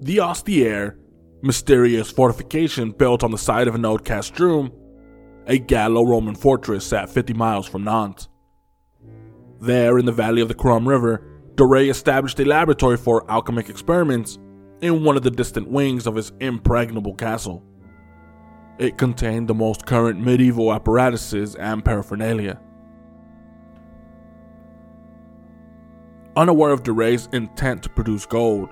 The austere, mysterious fortification built on the site of an old castrum, a Gallo-Roman fortress sat 50 miles from Nantes. There, in the valley of the Crum River, Doré established a laboratory for alchemic experiments in one of the distant wings of his impregnable castle. It contained the most current medieval apparatuses and paraphernalia. Unaware of Doré's intent to produce gold,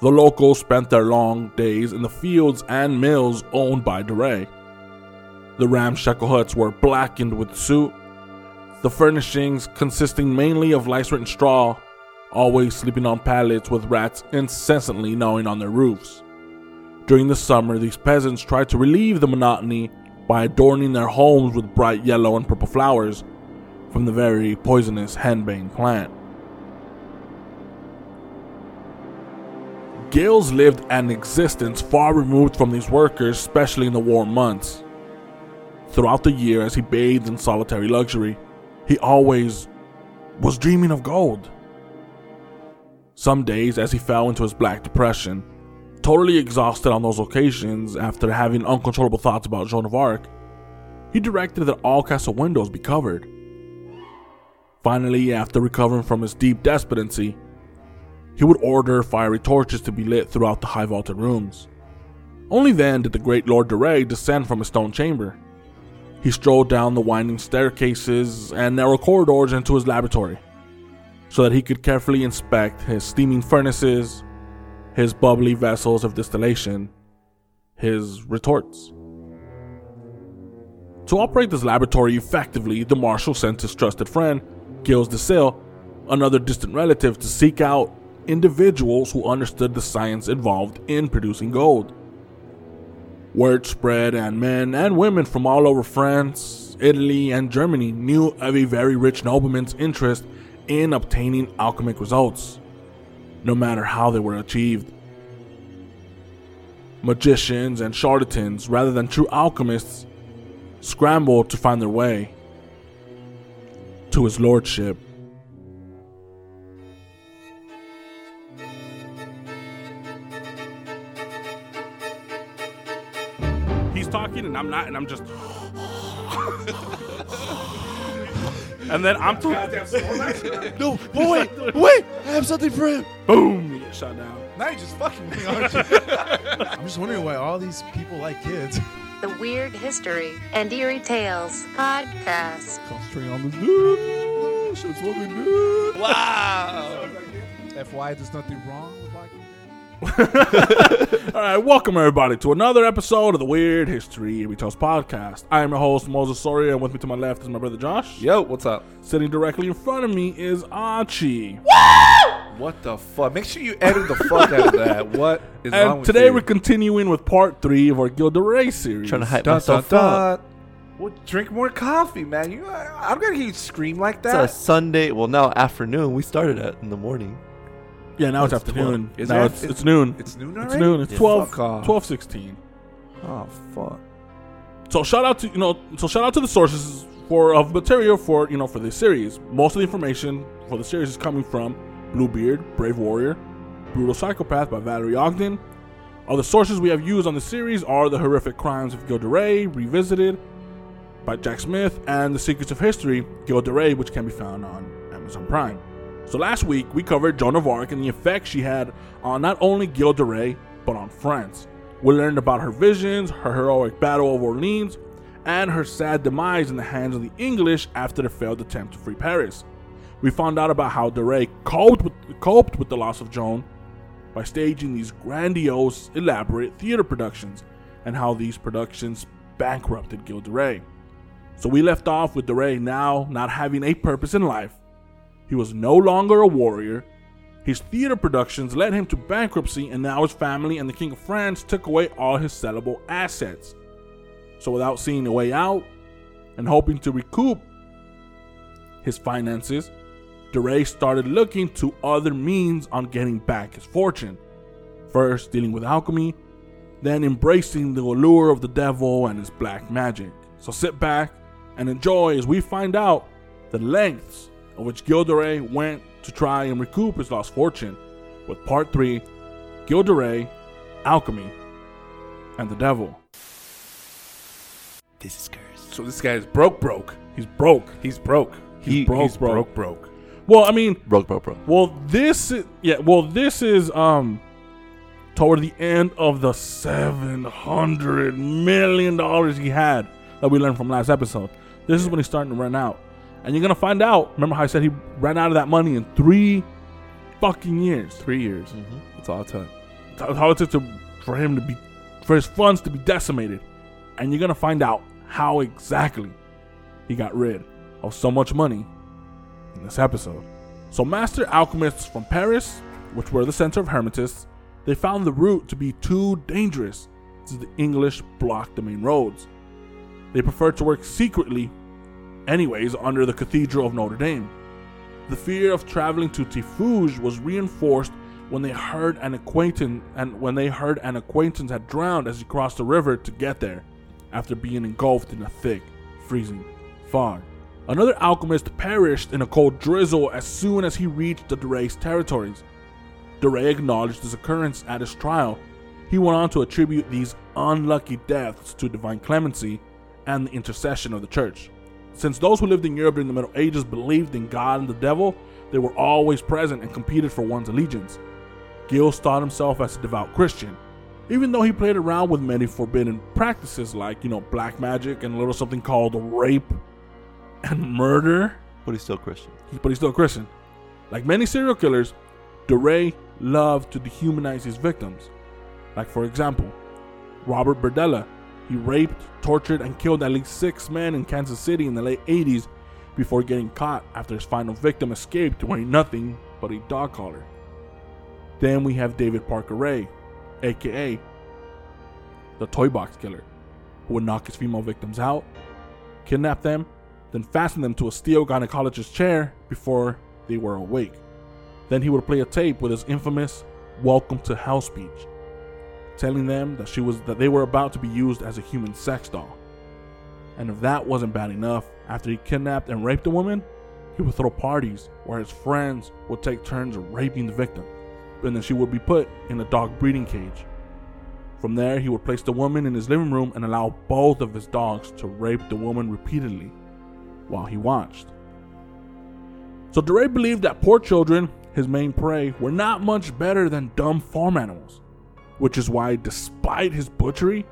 the locals spent their long days in the fields and mills owned by Doré. The ramshackle huts were blackened with soot, the furnishings consisting mainly of lice-ridden straw, always sleeping on pallets with rats incessantly gnawing on their roofs. During the summer, these peasants tried to relieve the monotony by adorning their homes with bright yellow and purple flowers from the very poisonous henbane plant. Gilles lived an existence far removed from these workers, especially in the warm months. Throughout the year, as he bathed in solitary luxury, he always was dreaming of gold. Some days, as he fell into his black depression, totally exhausted on those occasions after having uncontrollable thoughts about Joan of Arc, he directed that all castle windows be covered. Finally, after recovering from his deep despondency, he would order fiery torches to be lit throughout the high vaulted rooms. Only then did the great Lord de descend from his stone chamber. He strolled down the winding staircases and narrow corridors into his laboratory, so that he could carefully inspect his steaming furnaces, his bubbly vessels of distillation, his retorts. To operate this laboratory effectively, the Marshal sent his trusted friend, Gilles de Sille, another distant relative, to seek out individuals who understood the science involved in producing gold. Word spread, and men and women from all over France, Italy, and Germany knew of a very rich nobleman's interest in obtaining alchemic results, no matter how they were achieved. Magicians and charlatans, rather than true alchemists, scrambled to find their way to his lordship. And I'm not, and I'm just. and then I'm talking. No, but wait, wait, I have something for him. Boom! You get shot down. Now you're just fucking me, aren't you? I'm just wondering why all these people like kids. The Weird History and Eerie Tales podcast. Concentrating on this dude. Shit's fucking good. Wow. FY, there's nothing wrong with liking All right, welcome everybody to another episode of the Weird History We Tales podcast. I am your host Moses Soria, and with me to my left is my brother Josh. Yo, what's up? Sitting directly in front of me is Archie. What the fuck? Make sure you edit the fuck out of that. What is wrong with today you? we're continuing with part three of our Gilles de Rais series. Trying to hype Dun, myself dun, up. Well, drink more coffee, man. You, I, I'm gonna hear you scream like It's a that. Sunday. Well, now afternoon. We started at in the morning. Yeah, now oh, it's, It's afternoon. 12. Is now it? it's, It's- it's noon. it's noon It's noon. It's Yeah. 12, Fuck off. 12 16. Oh fuck. So shout out to you know so shout out to the sources for of material for you know for this series. Most of the information for the series is coming from Bluebeard, Brave Warrior, Brutal Psychopath by Valerie Ogden. Other sources we have used on the series are The Horrific Crimes of Gilles de Rais, Revisited by Jack Smith, and The Secrets of History, Gilles de Rais, which can be found on Amazon Prime. So last week we covered Joan of Arc and the effect she had on not only Gilles de Rais, but on France. We learned about her visions, her heroic battle of Orleans, and her sad demise in the hands of the English after the failed attempt to free Paris. We found out about how de Ray coped with, coped with the loss of Joan by staging these grandiose, elaborate theater productions, and how these productions bankrupted Gilles de Rais. So we left off with de Rais now not having a purpose in life. He was no longer a warrior. His theater productions led him to bankruptcy, and now his family and the King of France took away all his sellable assets. So without seeing a way out and hoping to recoup his finances, DeRay started looking to other means on getting back his fortune. First, dealing with alchemy, then embracing the allure of the devil and his black magic. So sit back and enjoy as we find out the lengths of which Gilles de Rais went to try and recoup his lost fortune with part 3 Gilles de Rais, alchemy, and the devil. This is cursed. So this guy's broke, broke. He's broke. He's broke. He's He- broke, he's broke. broke, broke. Well, I mean, Broke, broke, broke. well, this is, yeah, well, this is um toward the end of the seven hundred million dollars he had that we learned from last episode. This is when he's starting to run out, and you're gonna find out. Remember how I said he ran out of that money in three fucking years? Three years. Mm-hmm. That's all it took. That's how it took to, for him to be, for his funds to be decimated, and you're gonna find out how exactly he got rid of so much money in this episode. So, master alchemists from Paris, which were the center of Hermetists, they found the route to be too dangerous since the English blocked the main roads. They preferred to work secretly, anyways, under the Cathedral of Notre Dame. The fear of traveling to Tiffauges was reinforced when they heard an acquaintance and when they heard an acquaintance had drowned as he crossed the river to get there, after being engulfed in a thick, freezing fog. Another alchemist perished in a cold drizzle as soon as he reached the Duray's territories. Duray acknowledged this occurrence at his trial. He went on to attribute these unlucky deaths to divine clemency and the intercession of the church. Since those who lived in Europe during the Middle Ages believed in God and the devil, they were always present and competed for one's allegiance. Gilles thought himself as a devout Christian, even though he played around with many forbidden practices like, you know, black magic and a little something called rape and murder. But he's still Christian. But he's still Christian. Like many serial killers, DeRay loved to dehumanize his victims. Like, for example, Robert Berdella. He raped, tortured, and killed at least six men in Kansas City in the late 80s before getting caught after his final victim escaped wearing nothing but a dog collar. Then we have David Parker Ray, aka the Toy Box Killer, who would knock his female victims out, kidnap them, then fasten them to a steel gynecologist's chair before they were awake. Then he would play a tape with his infamous "Welcome to Hell" speech, telling them that she was that they were about to be used as a human sex doll. And if that wasn't bad enough, after he kidnapped and raped a woman, he would throw parties where his friends would take turns raping the victim, and then she would be put in a dog breeding cage. From there, he would place the woman in his living room and allow both of his dogs to rape the woman repeatedly while he watched. So DeRay believed that poor children, his main prey, were not much better than dumb farm animals, which is why, despite his butchery,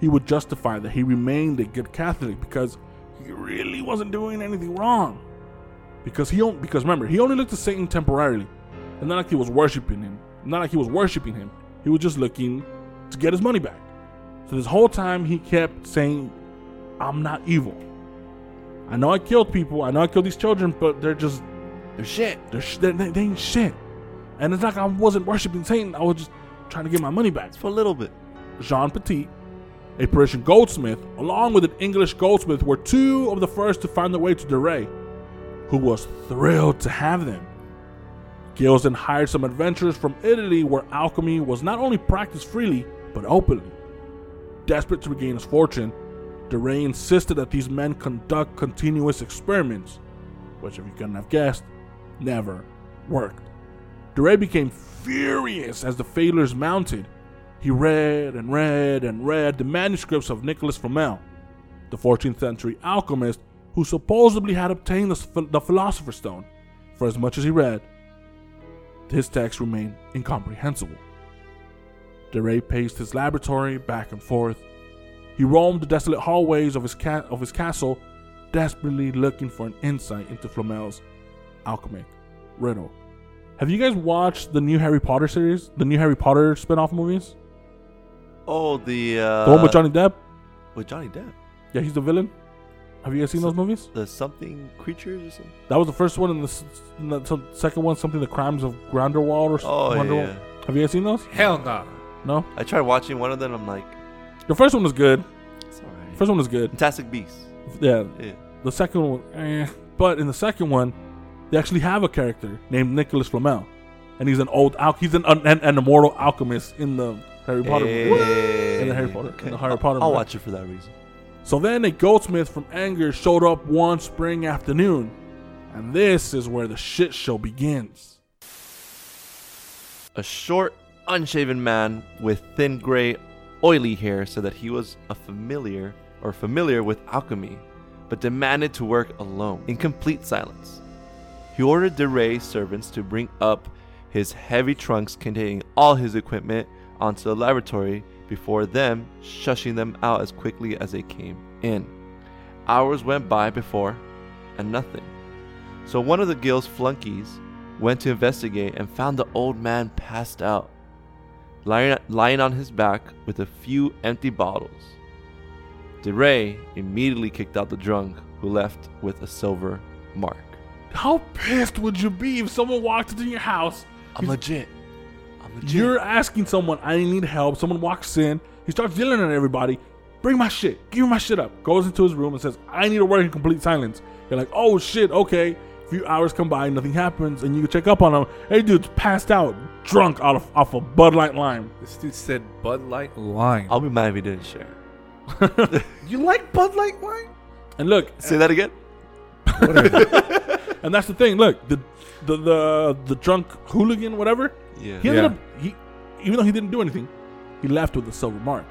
he would justify that he remained a good Catholic because he really wasn't doing anything wrong. Because he because remember, he only looked to Satan temporarily, and not like he was worshiping him. Not like he was worshiping him. He was just looking to get his money back. So this whole time he kept saying, "I'm not evil. I know I killed people. I know I killed these children, but they're just They're shit. they're sh- they, they, ain't shit." And it's not like I wasn't worshiping Satan. I was just trying to get my money back. It's for a little bit. Jean Petit, a Parisian goldsmith, along with an English goldsmith, were two of the first to find their way to Duray, who was thrilled to have them. Gilles then hired some adventurers from Italy where alchemy was not only practiced freely, but openly. Desperate to regain his fortune, Duray insisted that these men conduct continuous experiments, which, if you couldn't have guessed, never worked. Duray became furious as the failures mounted. He read and read and read the manuscripts of Nicholas Flamel, the 14th century alchemist who supposedly had obtained the, Philosopher's Stone. For as much as he read, his text remained incomprehensible. DeRay paced his laboratory back and forth. He roamed the desolate hallways of his, ca- of his castle, desperately looking for an insight into Flamel's alchemic riddle. Have you guys watched the new Harry Potter series? The new Harry Potter spin-off movies? Oh, the uh, The one with Johnny Depp? with Johnny Depp. Yeah, he's the villain. Have you guys seen those movies? The something creatures or something. That was the first one, and the, and the second one, something the crimes of Grindelwald or Oh something. yeah, yeah. Have you guys seen those? Hell no. No. I tried watching one of them. I'm like, The first one was good. it's alright. First one was good. Fantastic Beasts. Yeah. Yeah. The second one, eh. But in the second one, they actually have a character named Nicholas Flamel, and he's an old al- he's an, an an immortal alchemist in the Harry Potter movie. Hey. In the Harry Potter- in the Harry I'll- Potter I'll movie. watch it for that reason. So then a goldsmith from Anger showed up one spring afternoon, and this is where the shit show begins. A short unshaven man with thin gray, oily hair said that he was a familiar or familiar with alchemy, but demanded to work alone in complete silence. He ordered the Ray servants to bring up his heavy trunks containing all his equipment onto the laboratory before them shushing them out as quickly as they came in. Hours went by before, and nothing. So one of the guild's flunkies went to investigate and found the old man passed out, lying, lying on his back with a few empty bottles. DeRay immediately kicked out the drunk, who left with a silver mark. How pissed would you be if someone walked into your house? I'm legit. I'm legit. You're asking someone, I need help. Someone walks in, he starts yelling at everybody, bring my shit, give me my shit up. Goes into his room and says, I need to work in complete silence. You're like, oh shit, okay. A few hours come by, nothing happens, and you check up on him. Hey, dude's passed out, drunk out of, off a Bud Light lime. This dude said Bud Light Lime. I'll be mad if he didn't share. you like Bud Light Lime? And look, Say that again. and that's the thing. Look, the the the, the drunk hooligan, whatever. Yeah. He ended Yeah. up he, even though he didn't do anything, he left with a silver mark.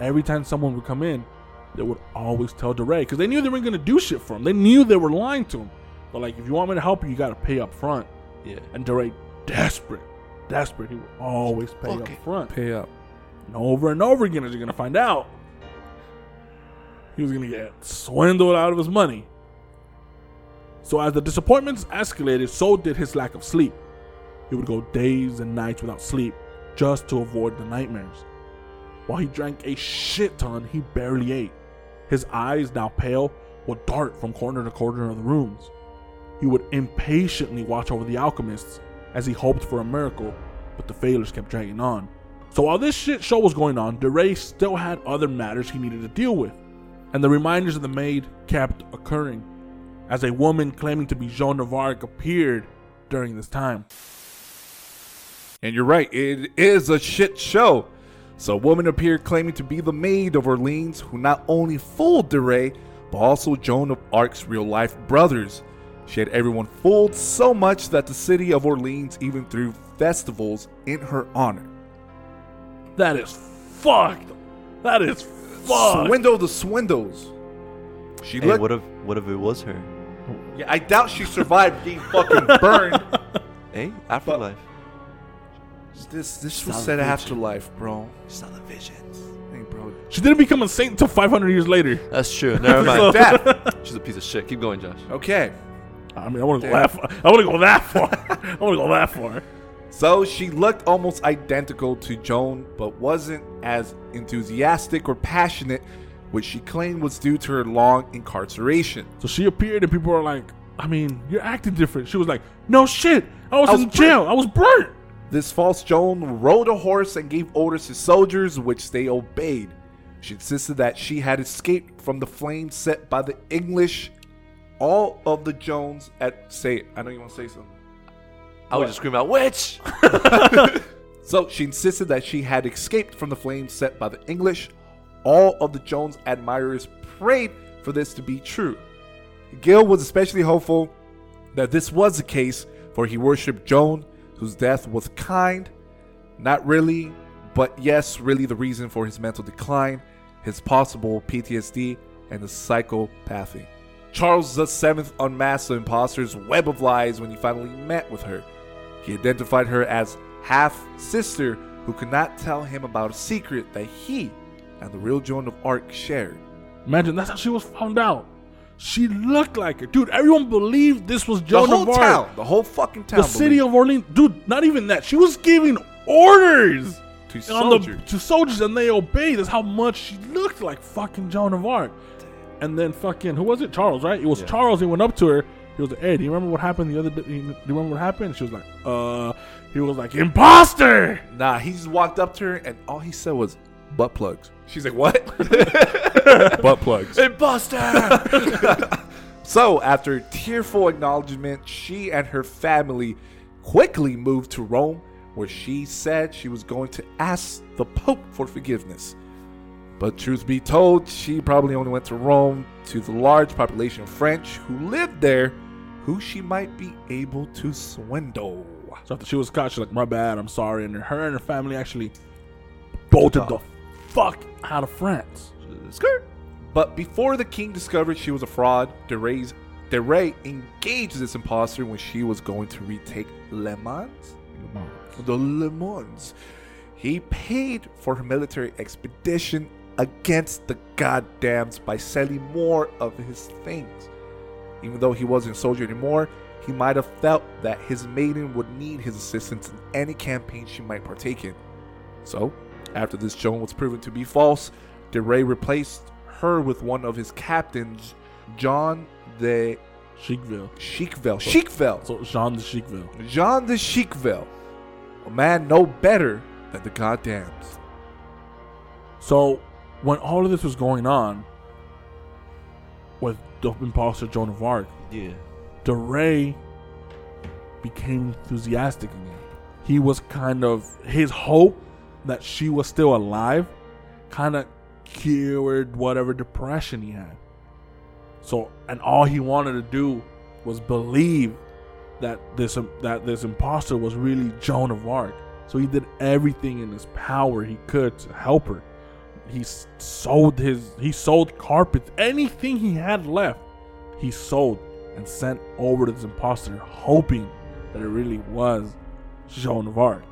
Every time someone would come in, they would always tell DeRay because they knew they weren't gonna do shit for him. They knew they were lying to him. But like, if you want me to help you, you gotta pay up front. Yeah. And DeRay, desperate, desperate, he would always pay Fuck it. up front. Pay up. And over and over again, as you're gonna find out, he was gonna get swindled out of his money. So as the disappointments escalated, so did his lack of sleep. He would go days and nights without sleep just to avoid the nightmares. While he drank a shit ton, he barely ate. His eyes, now pale, would dart from corner to corner of the rooms. He would impatiently watch over the alchemists as he hoped for a miracle, but the failures kept dragging on. So while this shit show was going on, DeRay still had other matters he needed to deal with, and the reminders of the maid kept occurring, as a woman claiming to be Joan of Arc appeared during this time. And you're right, it is a shit show. So a woman appeared claiming to be the maid of Orleans, who not only fooled DeRay, but also Joan of Arc's real life brothers. She had everyone fooled so much that the city of Orleans even threw festivals in her honor. That is fucked. That is fucked. Swindle the swindles. She Hey, looked. what if what if it was her? Yeah, I doubt she survived being fucking burned. Hey, afterlife. this this was the said vision. afterlife, bro. Saw the visions. Hey, bro. She didn't become a saint until 500 years later. That's true. Never mind. Death. She's a piece of shit. Keep going, Josh. Okay. I mean, I want to go Damn. that far. I want to go that far. I want to go that far. So she looked almost identical to Joan, but wasn't as enthusiastic or passionate, which she claimed was due to her long incarceration. So she appeared, and people were like, I mean, you're acting different. She was like, no shit. I was, I was in jail. I was burnt. This false Joan rode a horse and gave orders to soldiers, which they obeyed. She insisted that she had escaped from the flames set by the English. All of the Jones at say. I know you want to say something. I would just scream out, witch! So she insisted that she had escaped from the flames set by the English. All of the Jones admirers prayed for this to be true. Gil was especially hopeful that this was the case, for he worshipped Joan, whose death was kind, not really, but yes, really the reason for his mental decline, his possible PTSD, and his psychopathy. Charles VII unmasked the imposter's web of lies when he finally met with her. He identified her as half sister who could not tell him about a secret that he and the real Joan of Arc shared. Imagine that's how she was found out. She looked like her. Dude, everyone believed this was The Joan whole of Arc. town, the whole fucking town, the city believed of Orleans. Dude, not even that. She was giving orders to soldiers. the to soldiers and they obeyed. That's how much she looked like fucking Joan of Arc. And then fucking who was it? Charles, right? It was Yeah. Charles. He went up to her. He was like, "Hey, do you remember what happened the other day? Do you remember what happened?" She was like, "Uh." He was like, "Imposter." Nah, he just walked up to her and all he said was butt plugs. She's like, "What?" butt plugs. Imposter! So, after tearful acknowledgement, she and her family quickly moved to Rome, where she said she was going to ask the Pope for forgiveness. But truth be told, she probably only went to Rome to the large population of French who lived there, who she might be able to swindle. So after she was caught, she's like, "My bad, I'm sorry," and her and her family actually bolted the off. Fuck out of France. Skirt. But before the king discovered she was a fraud, DeRay's DeRay engaged this imposter when she was going to retake Le Mans. The Le Mans. He paid for her military expedition against the goddams by selling more of his things. Even though he wasn't a soldier anymore, he might have felt that his maiden would need his assistance in any campaign she might partake in. So, after this Joan was proven to be false, DeRay replaced her with one of his captains, John de Chicville. Chicville. Chicville. So Jean de Chicville. Jean de Chicville. A man no better than the goddams. So when all of this was going on with the imposter Joan of Arc, Yeah. DeRay became enthusiastic again. He was kind of his hope that she was still alive, kind of cured whatever depression he had. So, and all he wanted to do was believe that this um, that this imposter was really Joan of Arc. So he did everything in his power he could to help her. He sold his he sold carpets, anything he had left, he sold and sent over to this imposter, hoping that it really was Joan of Arc.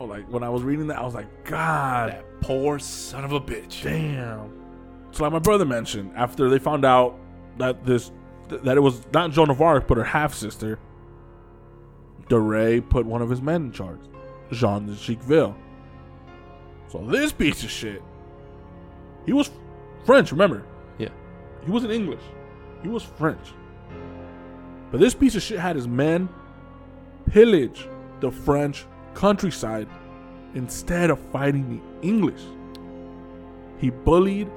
Oh, like when I was reading that, I was like, God That poor son of a bitch. Damn. So like my brother mentioned, after they found out that this that it was not Joan of Arc but her half sister, DeRay put one of his men in charge, Jean de Chicville. So this piece of shit, he was French. Remember, Yeah. he wasn't English. He was French. But this piece of shit had his men pillage the French countryside instead of fighting the English. He bullied,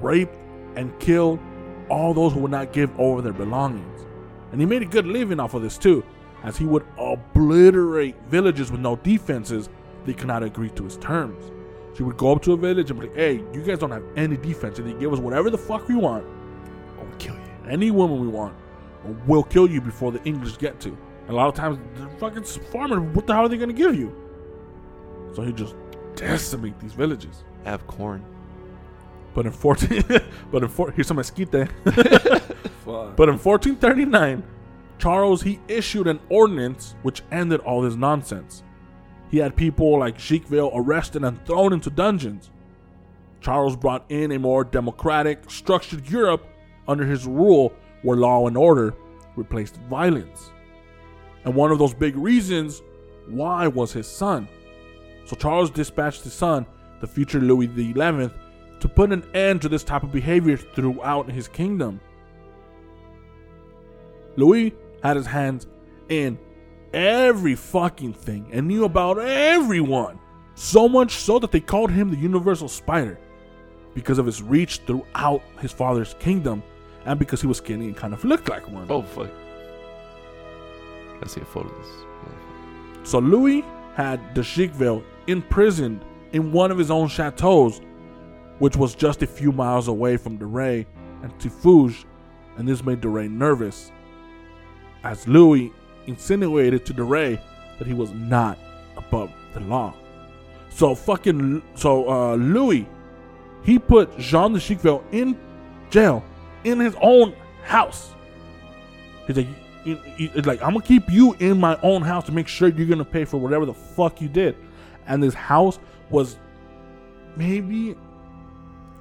raped, and killed all those who would not give over their belongings. And he made a good living off of this too, as he would obliterate villages with no defenses they could not agree to his terms. So he would go up to a village and be like, hey, you guys don't have any defense. Either you give us whatever the fuck we want, or we'll kill you. Any woman we want, or we'll kill you before the English get to. A lot of times, the fucking farmer, what the hell are they gonna give you? So he just decimate these villages. Have corn. But in 14, but in four, here's some mesquite. But in 1439, Charles he issued an ordinance which ended all this nonsense. He had people like Chicville arrested and thrown into dungeons. Charles brought in a more democratic, structured Europe under his rule where law and order replaced violence. And one of those big reasons why was his son. So Charles dispatched his son, the future Louis XI, to put an end to this type of behavior throughout his kingdom. Louis had his hands in every fucking thing and knew about everyone. So much so that they called him the Universal Spider because of his reach throughout his father's kingdom and because he was skinny and kind of looked like one. Oh fuck. Gotta see a photo of this. So Louis had de Chicville imprisoned in one of his own chateaus, which was just a few miles away from DeRay and Tiffauges, and this made DeRay nervous, as Louis insinuated to DeRay that he was not above the law. So fucking so uh, Louis, he put Jean de Chicville in jail in his own house. He's like, like I'm gonna keep you in my own house to make sure you're gonna pay for whatever the fuck you did. And this house was maybe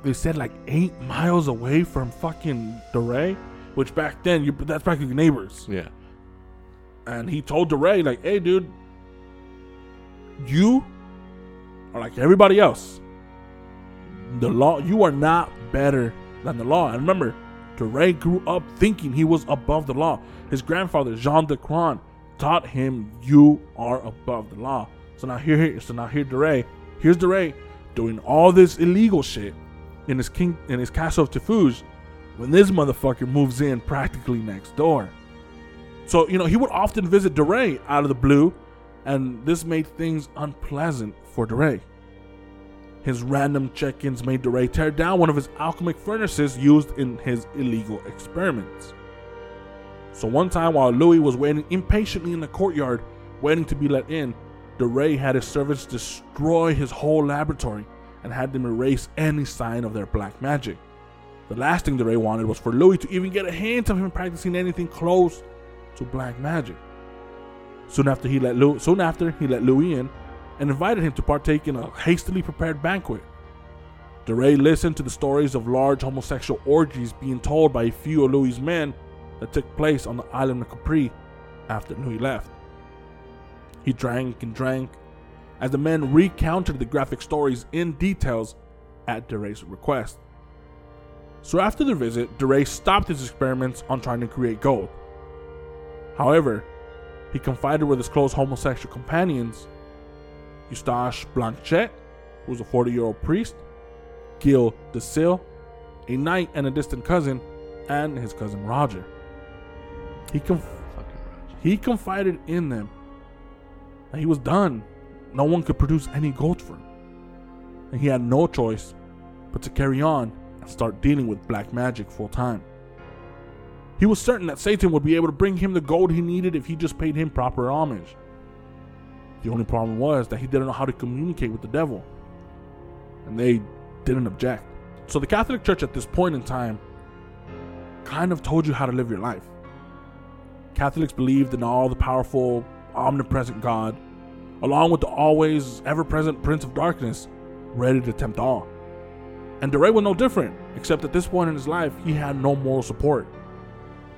they said like eight miles away from fucking DeRay, which back then you that's practically neighbors. Yeah. And he told DeRay like, "Hey, dude, you are like everybody else. The law, you are not better than the law." And remember, DeRay grew up thinking he was above the law. His grandfather, Jean de Craon, taught him you are above the law. So now here, so now here DeRay, here's DeRay doing all this illegal shit in his king in his castle of Tiffauges when this motherfucker moves in practically next door. So, you know, he would often visit DeRay out of the blue, and this made things unpleasant for DeRay. His random check ins made DeRay tear down one of his alchemic furnaces used in his illegal experiments. So, one time while Louis was waiting impatiently in the courtyard waiting to be let in, DeRay had his servants destroy his whole laboratory and had them erase any sign of their black magic. The last thing DeRay wanted was for Louis to even get a hint of him practicing anything close to black magic. Soon after he let Louis, soon after he let Louis in and invited him to partake in a hastily prepared banquet. DeRay listened to the stories of large homosexual orgies being told by a few of Louis's men that took place on the island of Capri after Louis left. He drank and drank as the men recounted the graphic stories in details at DeRay's request. So after the visit, DeRay stopped his experiments on trying to create gold. However, he confided with his close homosexual companions, Eustache Blanchet, who was a 40 year old priest, Gil de Sille, a knight and a distant cousin, and his cousin Roger. He, conf- Roger. he confided in them that he was done. No one could produce any gold for him. And he had no choice but to carry on and start dealing with black magic full time. He was certain that Satan would be able to bring him the gold he needed if he just paid him proper homage. The only problem was that he didn't know how to communicate with the devil. And they didn't object. So the Catholic Church at this point in time kind of told you how to live your life. Catholics believed in all the powerful, omnipresent God, along with the always ever present Prince of Darkness, ready to tempt all. And DeRay was no different, except at this point in his life, he had no moral support.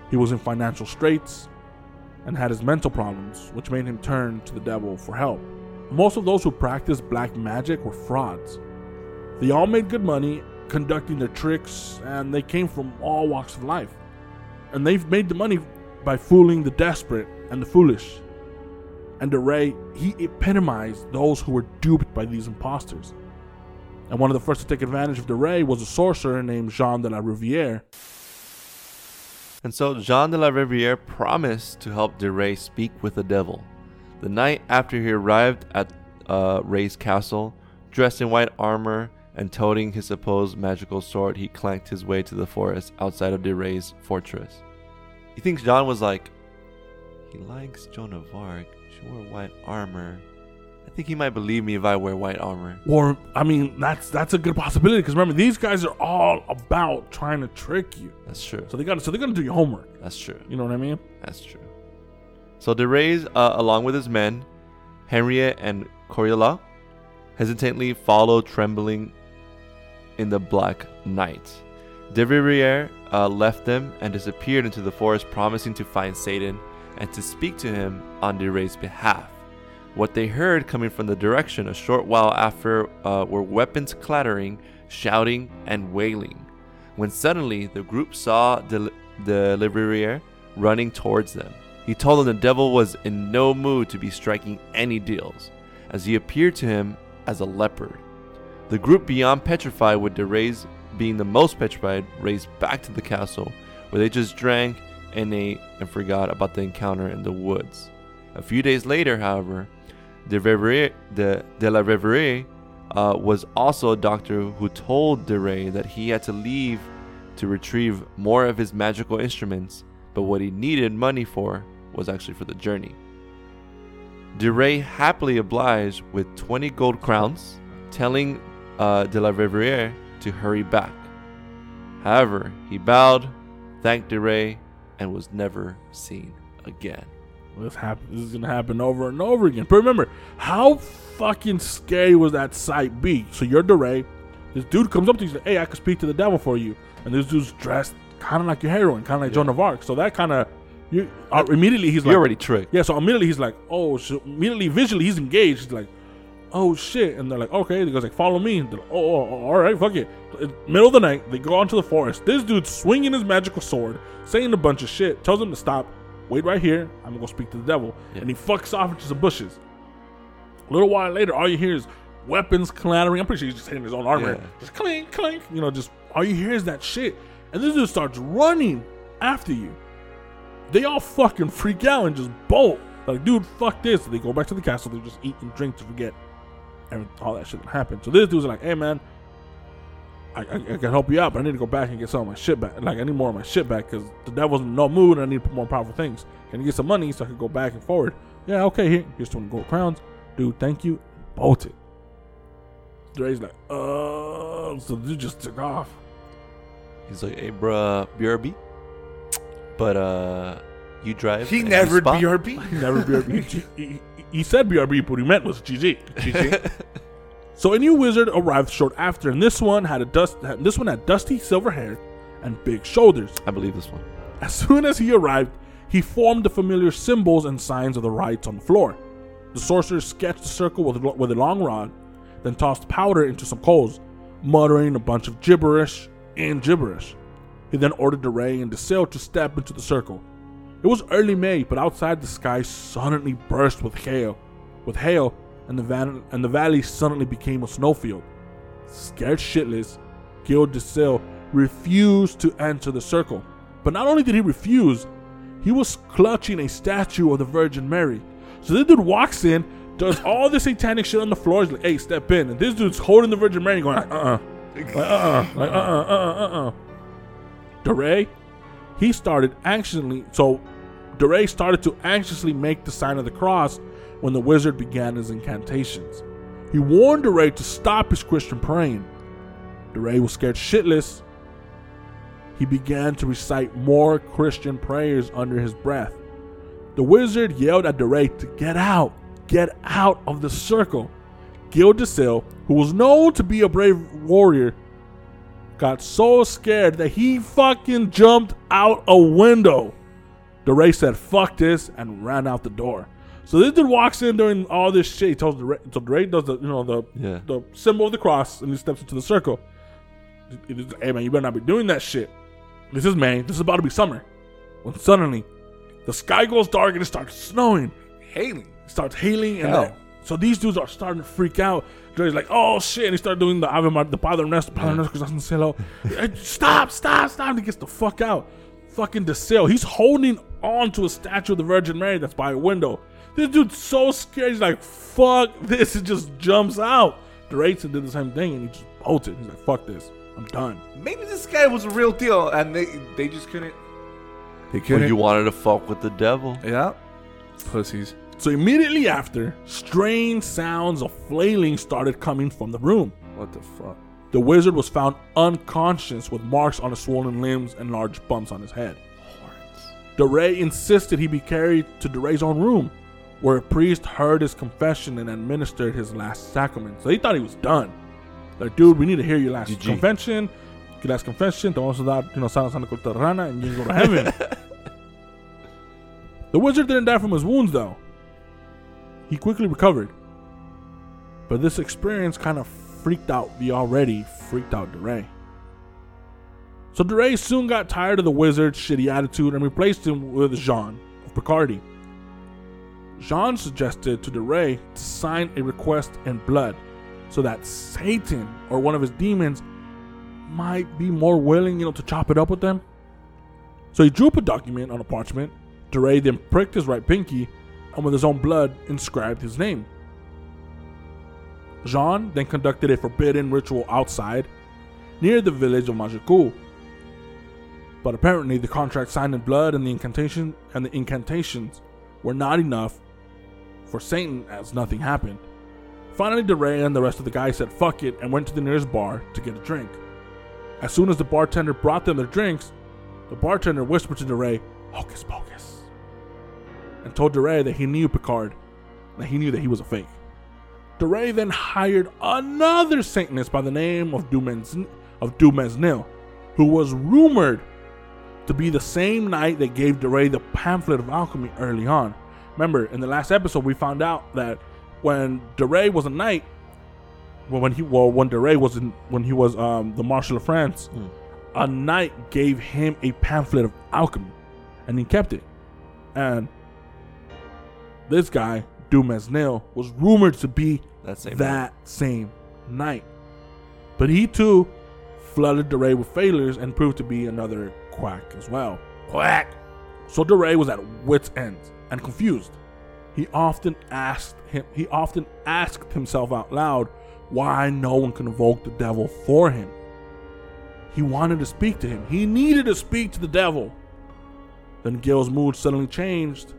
He was in financial straits and had his mental problems, which made him turn to the devil for help. Most of those who practiced black magic were frauds. They all made good money conducting their tricks, and they came from all walks of life. And they've made the money by fooling the desperate and the foolish. And DeRay, he epitomized those who were duped by these imposters. And one of the first to take advantage of DeRay was a sorcerer named Jean de la Riviere. And so Jean de la Riviere promised to help de Ray speak with the devil. The night after he arrived at uh, Ray's castle, dressed in white armor and toting his supposed magical sword, he clanked his way to the forest outside of de Ray's fortress. He thinks Jean was like, he likes Joan of Arc. She wore white armor. Think he might believe me if I wear white armor. Or, I mean, that's that's a good possibility because remember, these guys are all about trying to trick you. That's true. So they got to so they're gonna do your homework. That's true. You know what I mean? That's true. So De Rays, uh, along with his men, Henriette and Coriola, hesitantly follow trembling in the black night. De Riviere uh, left them and disappeared into the forest, promising to find Satan and to speak to him on De Ray's behalf. What they heard coming from the direction a short while after uh, were weapons clattering, shouting, and wailing. When suddenly the group saw the De Riviere running towards them. He told them the devil was in no mood to be striking any deals, as he appeared to him as a leopard. The group beyond petrified, with the rays being the most petrified, raced back to the castle, where they just drank and ate and forgot about the encounter in the woods. A few days later, however, de, Riviere, de, de la Riviere uh, was also a doctor who told De Ray that he had to leave to retrieve more of his magical instruments, but what he needed money for was actually for the journey. De Ray happily obliged with 20 gold crowns, telling uh, de la Riviere to hurry back. However, he bowed, thanked De Ray, and was never seen again. This happen. This is gonna happen over and over again. But remember, how fucking scary was that sight be? So you're DeRay. This dude comes up to you, he's like, "Hey, I could speak to the devil for you," and this dude's dressed kind of like your heroine, kind of like Joan of Arc. So that kind of you uh, immediately he's like. You're like, already tricked. yeah. So immediately he's like, "Oh," so immediately visually he's engaged. He's like, "Oh shit," and they're like, "Okay." He goes like, "Follow me." And they're like, oh, oh, all right, fuck it. Middle of the night, they go onto the forest. This dude's swinging his magical sword, saying a bunch of shit, tells them to stop. Wait right here. I'm gonna go speak to the devil, Yeah. and he fucks off into some bushes. A little while later, all you hear is weapons clattering. I'm pretty sure he's just hitting his own armor. Yeah. Just clink, clink. You know, just all you hear is that shit. And this dude starts running after you. They all fucking freak out and just bolt. Like, dude, fuck this. They go back to the castle. They just eat and drink to forget every, all that shit that happened. So this dude's like, hey, man, I, I, I can help you out, but I need to go back and get some of my shit back. Like I need more of my shit back because the devil's in no mood, and I need to put more powerful things. Can you get some money so I can go back and forward? Yeah, okay. Here, here's twenty gold crowns, dude. Thank you. Bolted. Dre's like, uh, so the dude just took off. He's like, hey, bruh, BRB. But uh, you drive. He never spot." BRB. Never BRB. he, he, he said BRB, but what he meant was GG. GG. so a new wizard arrived short after, and this one had a dust. This one had dusty silver hair and big shoulders. I believe this one. As soon as he arrived, he formed the familiar symbols and signs of the rites on the floor. The sorcerer sketched a circle with, a- with a long rod, then tossed powder into some coals, muttering a bunch of gibberish and gibberish. He then ordered DeRay and the sail to step into the circle. It was early May, but outside the sky suddenly burst with hail, with hail, and the van- and the valley suddenly became a snowfield. Scared shitless, Gil DeSalle refused to enter the circle. But not only did he refuse, he was clutching a statue of the Virgin Mary. So this dude walks in, does all this satanic shit on the floor. He's like, "Hey, step in." And this dude's holding the Virgin Mary, going, "Uh, uh like, uh, uh, like, uh, uh, uh, uh, uh." DeRay, he started anxiously. So DeRay started to anxiously make the sign of the cross when the wizard began his incantations. He warned DeRay to stop his Christian praying. DeRay was scared shitless. He began to recite more Christian prayers under his breath. The wizard yelled at DeRay to get out, get out of the circle. Gil DeSalle, who was known to be a brave warrior, got so scared that he fucking jumped out a window. DeRay said, fuck this, and ran out the door. So this dude walks in during all this shit. He tells DeRay, so DeRay does the, you know, the, Yeah. the symbol of the cross, and he steps into the circle. He- hey man, you better not be doing that shit. This is May. This is about to be summer. When suddenly, the sky goes dark and it starts snowing. Hailing. It starts hailing, and then- so these dudes are starting to freak out. Dre's like, "Oh shit!" and he starts doing the Ave Maria, the Padre Nuestro, Padre Nuestro, que estás en el. Eh, Stop! Stop! Stop! And he gets the fuck out. Fucking DeSalle. He's holding on to a statue of the Virgin Mary that's by a window. This dude's so scared. He's like, "Fuck this!" It just jumps out. Drayton did the same thing, and he just bolted. He's like, "Fuck this! I'm done." Maybe this guy was a real deal, and they they just couldn't. They Well, couldn't. you wanted to fuck with the devil. yeah. Pussies. So immediately after, strange sounds of flailing started coming from the room. What the fuck? The wizard was found unconscious with marks on his swollen limbs and large bumps on his head. DeRay insisted he be carried to DeRay's own room, where a priest heard his confession and administered his last sacrament. So he thought he was done. Like, dude, we need to hear your last GG. confession. Your last confession. Te vamos a dar, you know, sana, sana, culta rana, and you can go to heaven. the wizard didn't die from his wounds, though. He quickly recovered. But this experience kind of freaked out the already freaked out DeRay. So DeRay soon got tired of the wizard's shitty attitude and replaced him with Jean of Picardy. Jean suggested to DeRay to sign a request in blood so that Satan or one of his demons might be more willing, you know, to chop it up with them. So he drew up a document on a parchment. DeRay then pricked his right pinky and with his own blood inscribed his name. Jean then conducted a forbidden ritual outside near the village of Majikul. But apparently the contract signed in blood and the incantation and the incantations were not enough for Satan as nothing happened. Finally DeRay and the rest of the guys said fuck it and went to the nearest bar to get a drink. As soon as the bartender brought them their drinks, the bartender whispered to DeRay, Hocus pocus, and told DeRay that he knew Picard, that he knew that he was a fake. DeRay then hired another Satanist by the name of Dumesnil, of Dumesnil, who was rumored to be the same knight that gave DeRay the pamphlet of alchemy early on. Remember, in the last episode, we found out that when DeRay was a knight, well, when he well when DeRay was in when he was um, the Marshal of France, a knight gave him a pamphlet of alchemy, and he kept it. And this guy, Dumesnil, was rumored to be That same that same night. But he too flooded DeRay with failures and proved to be another quack as well. Quack! So DeRay was at wit's end and confused. He often asked him he often asked himself out loud why no one could invoke the devil for him. He wanted to speak to him. He needed to speak to the devil. Then Gil's mood suddenly changed,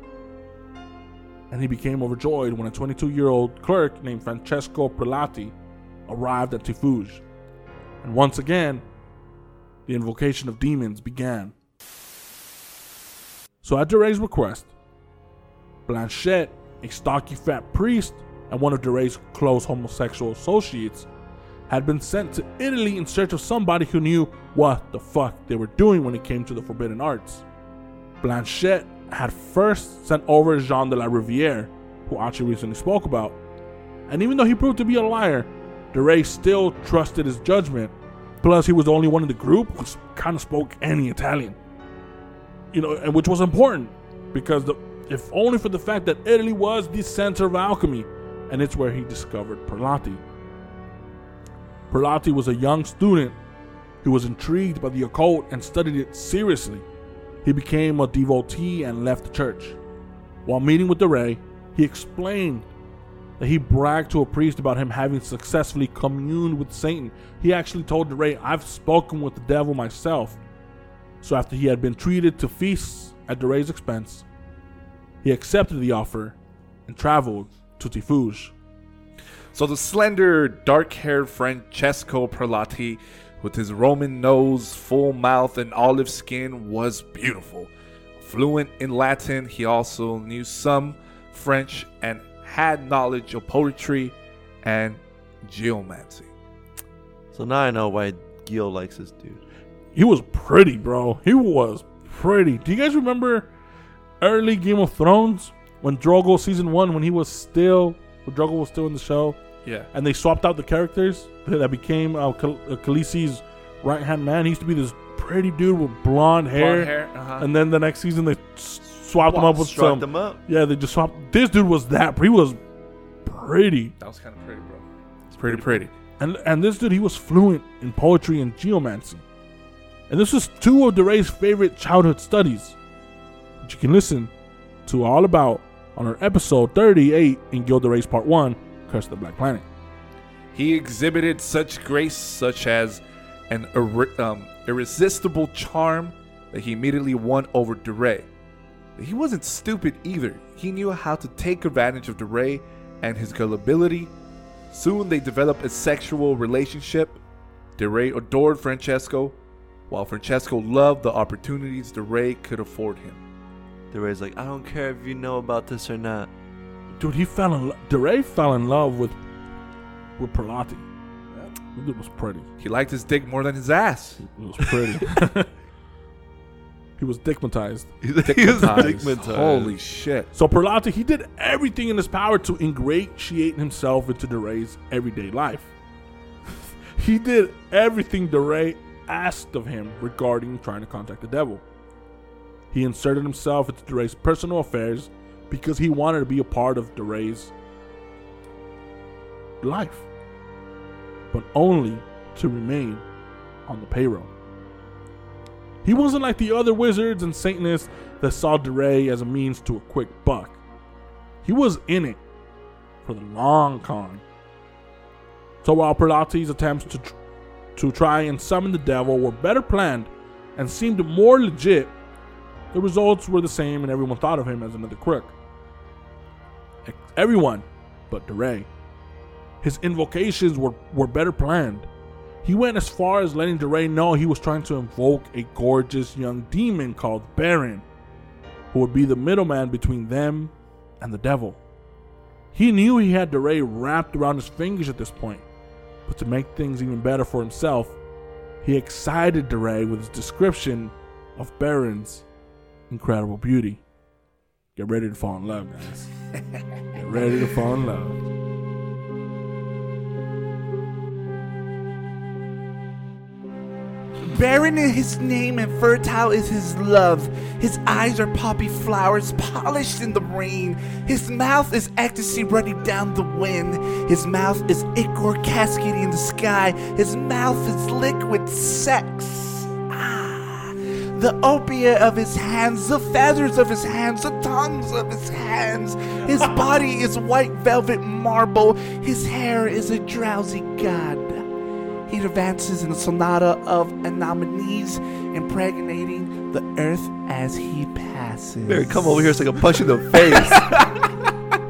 and he became overjoyed when a 22 year old clerk named Francesco Prelati arrived at Tiffauges. And once again, the invocation of demons began. So, at DeRay's request, Blanchet, a stocky fat priest and one of DeRay's close homosexual associates, had been sent to Italy in search of somebody who knew what the fuck they were doing when it came to the forbidden arts. Blanchet had first sent over Jean de la Riviere, who Archie recently spoke about, and even though he proved to be a liar, de Rais still trusted his judgment. Plus, he was the only one in the group who kind of spoke any Italian, you know, and which was important because the, if only for the fact that Italy was the center of alchemy, and it's where he discovered Perlati. Perlati was a young student who was intrigued by the occult and studied it seriously. He became a devotee and left the church. While meeting with de Rais, he explained that he bragged to a priest about him having successfully communed with Satan. He actually told de Rais, I've spoken with the devil myself. So after he had been treated to feasts at de Rais's expense, he accepted the offer and traveled to Tiffauges. So the slender, dark-haired Francesco Prelati, with his Roman nose, full mouth, and olive skin, was beautiful. Fluent in Latin, he also knew some French and had knowledge of poetry and geomancy. So now I know why Gil likes this dude. He was pretty, bro. He was pretty. Do you guys remember early Game of Thrones when Drogo season one when he was still when Drogo was still in the show Yeah. and they swapped out the characters that became uh, Khal- uh, Khaleesi's right hand man. He used to be this pretty dude with blonde hair, Blonde hair, uh-huh. and then the next season they s- swapped him up with some. them up. Yeah, they just swapped. This dude was that. He was pretty. That was kind of pretty, bro. It's pretty pretty. And and this dude, he was fluent in poetry and geomancy. And this was two of de Rais's favorite childhood studies, which you can listen to all about on our episode 38 in Gil de Rais's Part 1, Curse of the Black Planet. He exhibited such grace, such as an irre- um, irresistible charm, that he immediately won over de Rais. He wasn't stupid either. He knew how to take advantage of de Rais and his gullibility. Soon they developed a sexual relationship. de Rais adored Francesco, while Francesco loved the opportunities de Rais could afford him. De Rais's like, I don't care if you know about this or not. Dude, he fell in lo- de Rais fell in love with with Perlati. That dude was pretty. He liked his dick more than his ass. He was pretty. he was dickmatized. He was Dickmatized. Holy shit. So Perlati, he did everything in his power to ingratiate himself into de Rais's everyday life. he did everything de Rais asked of him regarding trying to contact the devil. He inserted himself into de Rais's personal affairs because he wanted to be a part of de Rais's life, but only to remain on the payroll. He wasn't like the other wizards and Satanists that saw de Rais as a means to a quick buck. He was in it for the long con. So while Perlati's attempts to tr- to try and summon the devil were better planned and seemed more legit, the results were the same and everyone thought of him as another crook. Everyone but de Rais. His invocations were, were better planned. He went as far as letting de Rais know he was trying to invoke a gorgeous young demon called Baron, who would be the middleman between them and the devil. He knew he had de Rais wrapped around his fingers at this point, but to make things even better for himself, he excited de Rais with his description of Baron's incredible beauty. Get ready to fall in love, guys. Get ready to fall in love. Barren is his name and fertile is his love. His eyes are poppy flowers polished in the rain. His mouth is ecstasy running down the wind. His mouth is ichor cascading in the sky. His mouth is liquid sex. The opiate of his hands, the feathers of his hands, the tongues of his hands. His body is white velvet marble. His hair is a drowsy god. He advances in a sonata of anomalies, impregnating the earth as he passes. Barry, come over here so I can punch you in the face.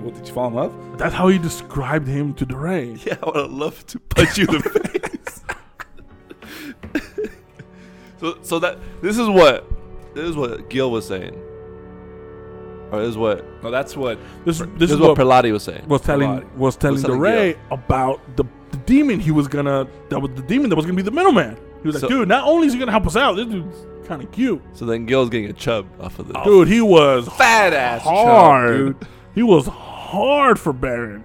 What did you fall in love? That's how he described him to de Rais. yeah, I would love to punch you in the face. So, so that this is what this is what Gil was saying, or this is what No, that's what. This, this, this, is what what was saying. was telling was telling telling de Rais about the, the demon he was gonna that was the demon that was gonna be the middleman. He was like, dude, not only is he gonna help us out, this dude's kind of cute. So then Gil's getting a chub off of this. Dude, he was Fat ass hard. dude. He was hard for Baron.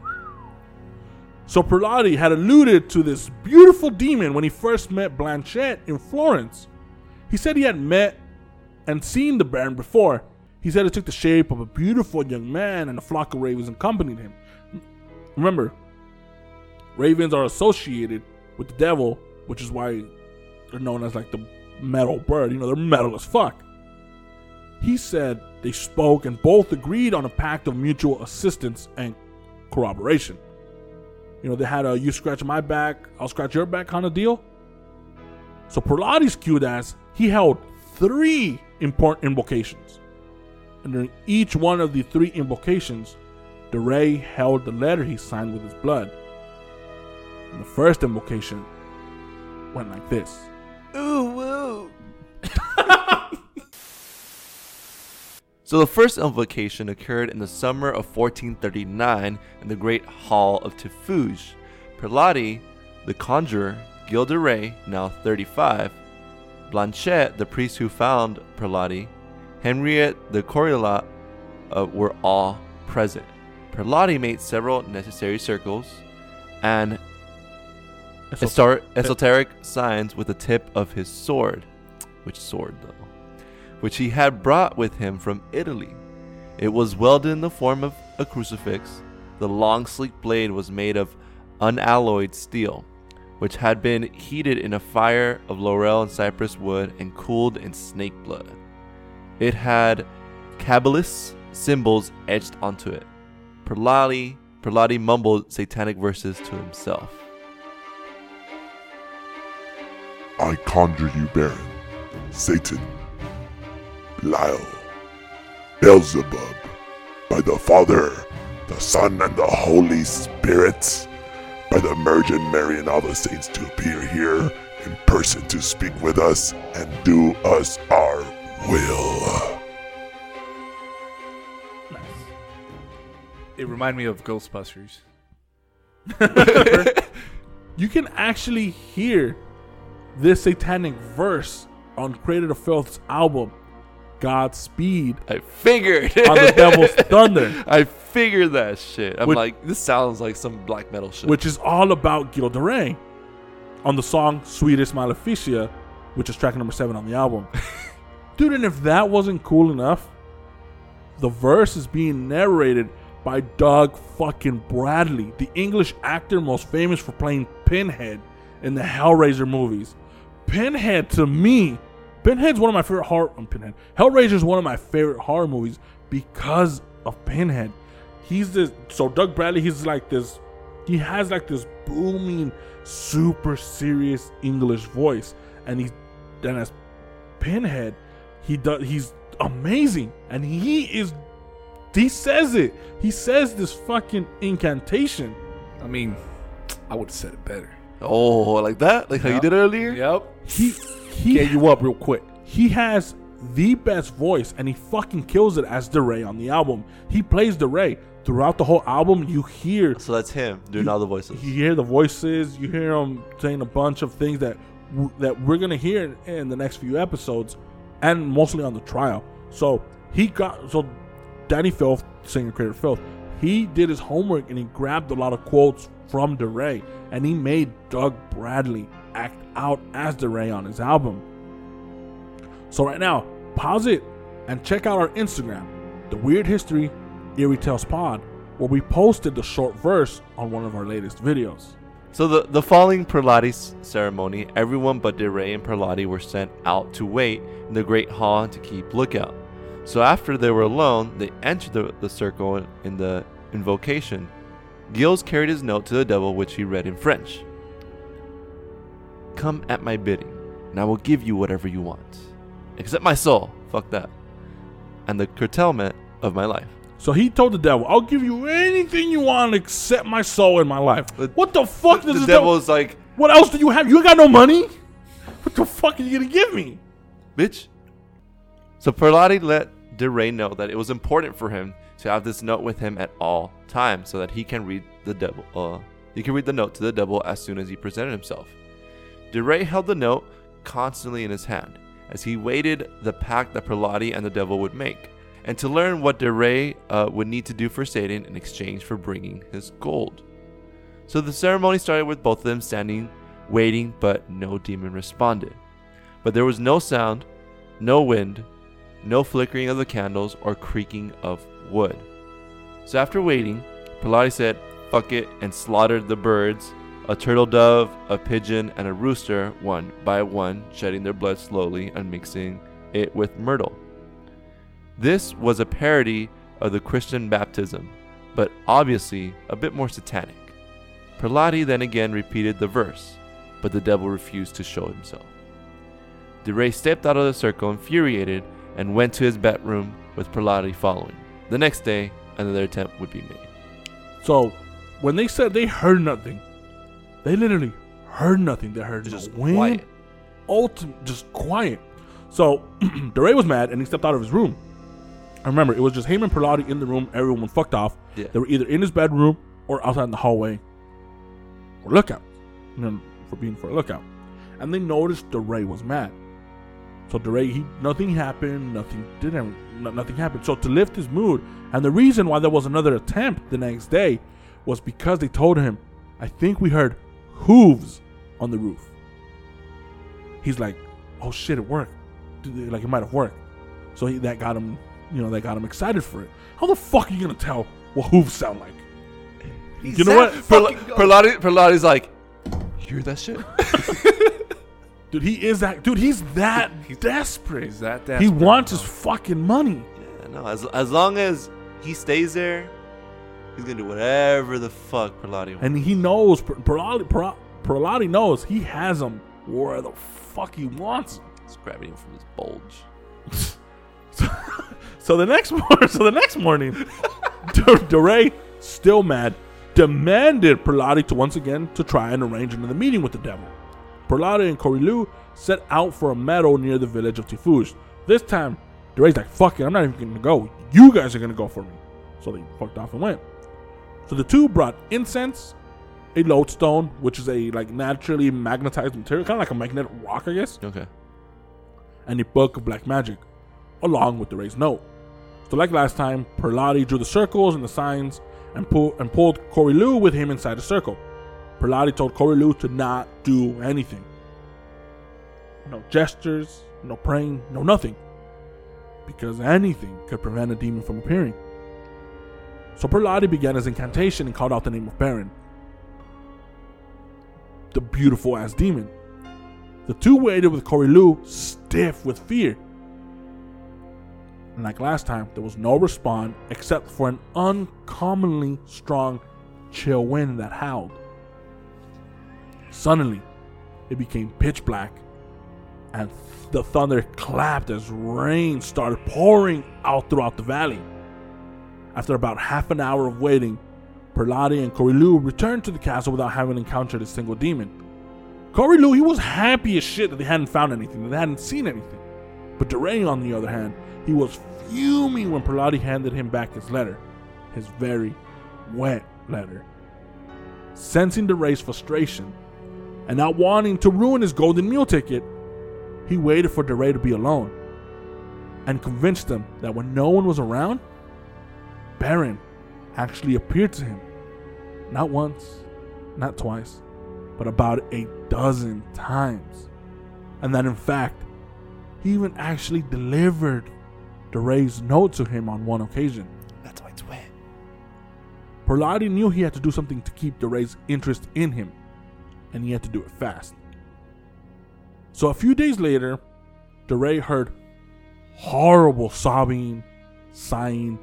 So Prelati had alluded to this beautiful demon when he first met Blanchet in Florence. He said he had met and seen the Baron before. He said it took the shape of a beautiful young man and a flock of ravens accompanied him. Remember, ravens are associated with the devil, which is why they're known as like the metal bird. You know, they're metal as fuck. He said they spoke and both agreed on a pact of mutual assistance and corroboration. You know, they had a you scratch my back, I'll scratch your back kind of deal. So Prelati's cued as he held three important invocations. And during each one of the three invocations, de Rais held the letter he signed with his blood. And the first invocation went like this. Ooh, woo. So the first invocation occurred in the summer of 1439 in the Great Hall of Tiffauges. Prelati, the conjurer, Gil de Rais, now 35, Blanchet, the priest who found Prelati, Henriette the Coriolat uh, were all present. Prelati made several necessary circles and esoteric signs with the tip of his sword. Which sword, though? Which he had brought with him from Italy. It was welded in the form of a crucifix. The long, sleek blade was made of unalloyed steel, which had been heated in a fire of laurel and cypress wood and cooled in snake blood. It had Kabbalist symbols etched onto it. Prelati, Prelati mumbled satanic verses to himself. I conjure you, Baron, Satan, Belial, Beelzebub, by the Father, the Son, and the Holy Spirit, by the Virgin Mary and all the saints to appear here in person to speak with us and do us our will. It reminded me of Ghostbusters. you can actually hear this satanic verse on Cradle of Filth's album, Godspeed, I figured. on the Devil's Thunder, I figured that shit. I'm Which- like, this sounds like some black metal shit. which is all about Gil de Rais on the song Sweetest Maleficia, which is track number seven on the album. Dude, and if that wasn't cool enough, the verse is being narrated by Doug fucking Bradley, the English actor most famous for playing Pinhead in the Hellraiser movies. Pinhead to me, Pinhead's one of my favorite horror. um, Pinhead, Hellraiser is one of my favorite horror movies because of Pinhead. He's this. So Doug Bradley, he's like this. He has like this booming, super serious English voice, and he, then as Pinhead, he does. He's amazing, and he is. He says it. He says this fucking incantation. I mean, I would have said it better. oh, like that? Like how you did earlier? Yep. He he Get you up real quick. he has the best voice and he fucking kills it as de Rais on the album. He plays de Rais throughout the whole album. You hear So that's him doing all the voices. you hear the voices. You hear him saying a bunch of things that that we're gonna hear in the next few episodes, and mostly on the trial. So he got so Dani Filth, singer Cradle Filth, he did his homework and he grabbed a lot of quotes from de Rais, and he made Doug Bradley act out as de Rais on his album. So right now, pause it and check out our Instagram, the Weird History Eerie Tales Pod, where we posted the short verse on one of our latest videos. So the, the following Prelati ceremony, everyone but de Rais and Prelati were sent out to wait in the great hall to keep lookout. So after they were alone, they entered the, the circle in the invocation. Gills carried his note to the devil, which he read in French. Come at my bidding, and I will give you whatever you want. Except my soul. Fuck that. And the curtailment of my life. So he told the devil, "I'll give you anything you want except my soul and my life." What the fuck does the the devil devil? is like, What else do you have? You ain't got no money. What the fuck are you gonna give me? bitch. So Perlati let de Rais know that it was important for him to have this note with him at all times so that he can read the devil uh he can read the note to the devil as soon as he presented himself. DeRay held the note constantly in his hand as he waited the pact that Perlati and the devil would make, and to learn what de Rais uh, would need to do for Satan in exchange for bringing his gold. So the ceremony started with both of them standing, waiting, but no demon responded. But there was no sound, no wind, no flickering of the candles or creaking of wood. So after waiting, Pilati said, fuck it, and slaughtered the birds a turtle dove, a pigeon, and a rooster, one by one, shedding their blood slowly and mixing it with myrtle. This was a parody of the Christian baptism, but obviously a bit more satanic. Pilati then again repeated the verse, but the devil refused to show himself. de Rais stepped out of the circle infuriated and went to his bedroom with Pilati following. The next day, another attempt would be made. So when they said they heard nothing, they literally heard nothing. They heard Just wind, quiet. ultim- just quiet. So de Rais was mad and he stepped out of his room. I remember it was just him and Perlotti in the room. Everyone fucked off. Yeah. They were either in his bedroom or outside in the hallway for lookout, you know, for being for a lookout. And they noticed de Rais was mad. So de Rais, he nothing happened, nothing didn't, nothing happened. So to lift his mood, and the reason why there was another attempt the next day was because they told him, "I think we heard hooves on the roof." He's like, "Oh shit, it worked! Dude, Like it might have worked." So he, that got him, you know, that got him excited for it. How the fuck are you gonna tell what hooves sound like? you know what? Perla- Perlati, Perlati's like, hear that shit? Dude, he is that. Dude, he's that desperate. Is that he desperate? wants his fucking money. Yeah, no, as, as long as he stays there, he's gonna do whatever the fuck Perlati wants. And he knows, Per- Perlotti, Per- Perlotti knows he has him where the fuck he wants him. He's grabbing him from his bulge. So the next morning, so the next morning, de Rais, still mad, demanded Perlotti to once again to try and arrange another meeting with the devil. Perlotti and Corilu set out for a meadow near the village of Tiffauges. This time, de Rais's like, fuck it, I'm not even gonna go. You guys are gonna go for me. So they fucked off and went. So the two brought incense, a lodestone, which is a like naturally magnetized material, kind of like a magnetic rock, I guess Okay. and a book of black magic, along with the raised note. So, like last time, Perlotti drew the circles and the signs and, pull, and pulled Corey Lou with him inside the circle. Perlotti told Corey Lou to not do anything. No gestures, no praying, no nothing. Because anything could prevent a demon from appearing. So Perlotti began his incantation and called out the name of Baron. The beautiful ass demon. The two waited with Corey Lou, stiff with fear. And like last time, there was no response except for an uncommonly strong chill wind that howled. Suddenly, it became pitch black, and the thunder clapped as rain started pouring out throughout the valley. After about half an hour of waiting, Perlotti and Corilu returned to the castle without having encountered a single demon. Corey Lou, he was happy as shit that they hadn't found anything, that they hadn't seen anything. But de Rais, on the other hand, he was fuming when Perlotti handed him back his letter. His very wet letter. Sensing de Rais's frustration, and not wanting to ruin his golden meal ticket, he waited for de Rais to be alone, and convinced him that when no one was around, Baron actually appeared to him. Not once, not twice, but about a dozen times. And that in fact, he even actually delivered de Rais's note to him on one occasion. That's why it's wet. Perlotti knew he had to do something to keep de Rais's interest in him, and he had to do it fast. So a few days later, de Rais heard horrible sobbing, sighing,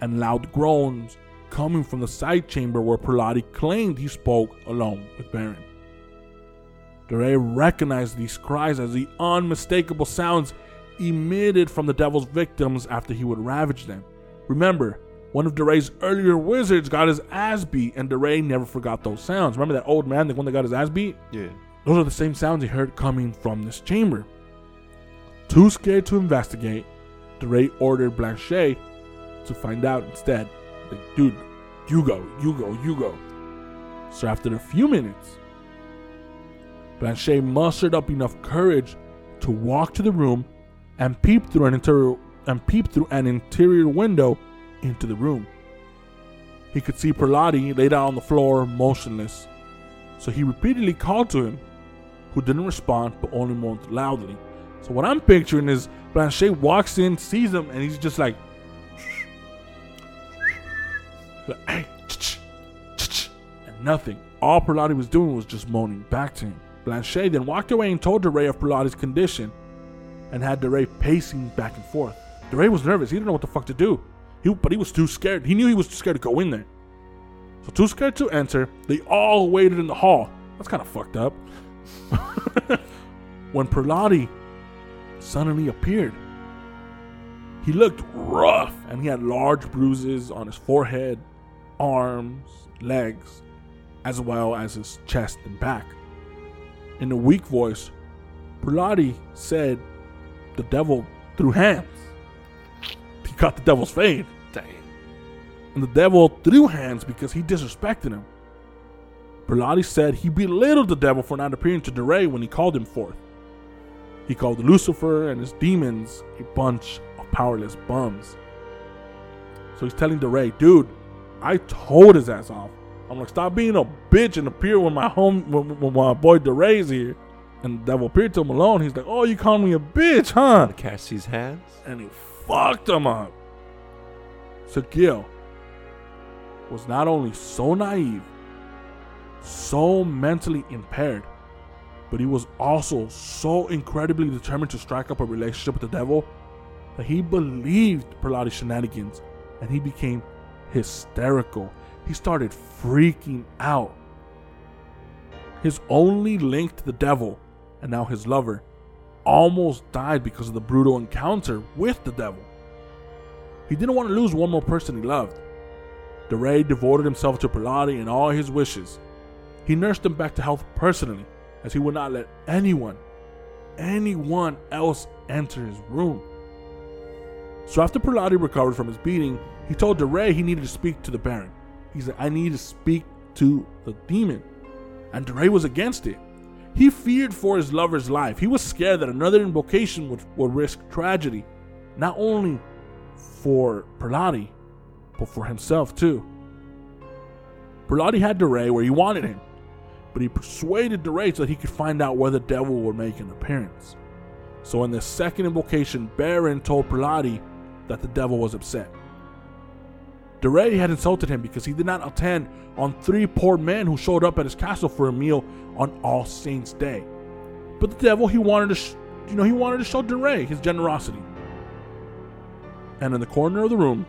and loud groans coming from the side chamber where Prelati claimed he spoke alone with Baron. de Rais recognized these cries as the unmistakable sounds emitted from the devil's victims after he would ravage them. Remember, one of de Rais's earlier wizards got his ass beat, and de Rais never forgot those sounds. Remember that old man, the one that got his ass beat? Yeah. Those are the same sounds he heard coming from this chamber. Too scared to investigate, de Rais ordered Blanchet to find out instead. Like, dude, you go, you go, you go. So after a few minutes, Blanchet mustered up enough courage to walk to the room and peep through an interior and peep through an interior window into the room. He could see Perlotti laid out on the floor, motionless. So he repeatedly called to him, who didn't respond but only moaned loudly. So what I'm picturing is Blanchet walks in, sees him, and he's just like, and nothing. All Perlotti was doing was just moaning back to him. Blanchet then walked away and told de Rais of Perlotti's condition and had de Rais pacing back and forth. de Rais was nervous. He didn't know what the fuck to do. He, but he was too scared. He knew he was too scared to go in there. So too scared to enter, they all waited in the hall. That's kind of fucked up. when Perlotti suddenly appeared, he looked rough and he had large bruises on his forehead, arms, legs, as well as his chest and back. In a weak voice, Perlotti said the devil threw hands. He caught the devil's fade. Dang. And the devil threw hands because he disrespected him. Perlotti said he belittled the devil for not appearing to de Rais when he called him forth. He called Lucifer and his demons a bunch of powerless bums. So he's telling de Rais, dude, I told his ass off. I'm like, stop being a bitch and appear when my home when, when my boy de Rais's here. And the devil appeared to him alone. He's like, oh, you called me a bitch, huh? Catch these hands. and he fucked him up. So Gil was not only so naive, so mentally impaired, but he was also so incredibly determined to strike up a relationship with the devil that he believed Perlotti's shenanigans and he became hysterical. He started freaking out. His only link to the devil, and now his lover, almost died because of the brutal encounter with the devil. He didn't want to lose one more person he loved. de Rais devoted himself to Perlotti and all his wishes. He nursed him back to health personally, as he would not let anyone, anyone else enter his room. So after Perlotti recovered from his beating, he told de Rais he needed to speak to the Baron. He said, I need to speak to the demon. And de Rais was against it. He feared for his lover's life. He was scared that another invocation would, would risk tragedy, not only for Perlotti, but for himself too. Perlotti had de Rais where he wanted him, but he persuaded de Rais so that he could find out where the devil would make an appearance. So in the second invocation, Baron told Perlotti that the devil was upset. DeRay had insulted him because he did not attend on three poor men who showed up at his castle for a meal on All Saints' Day. But the devil, he wanted to, sh- you know, he wanted to show de Rais his generosity. And in the corner of the room,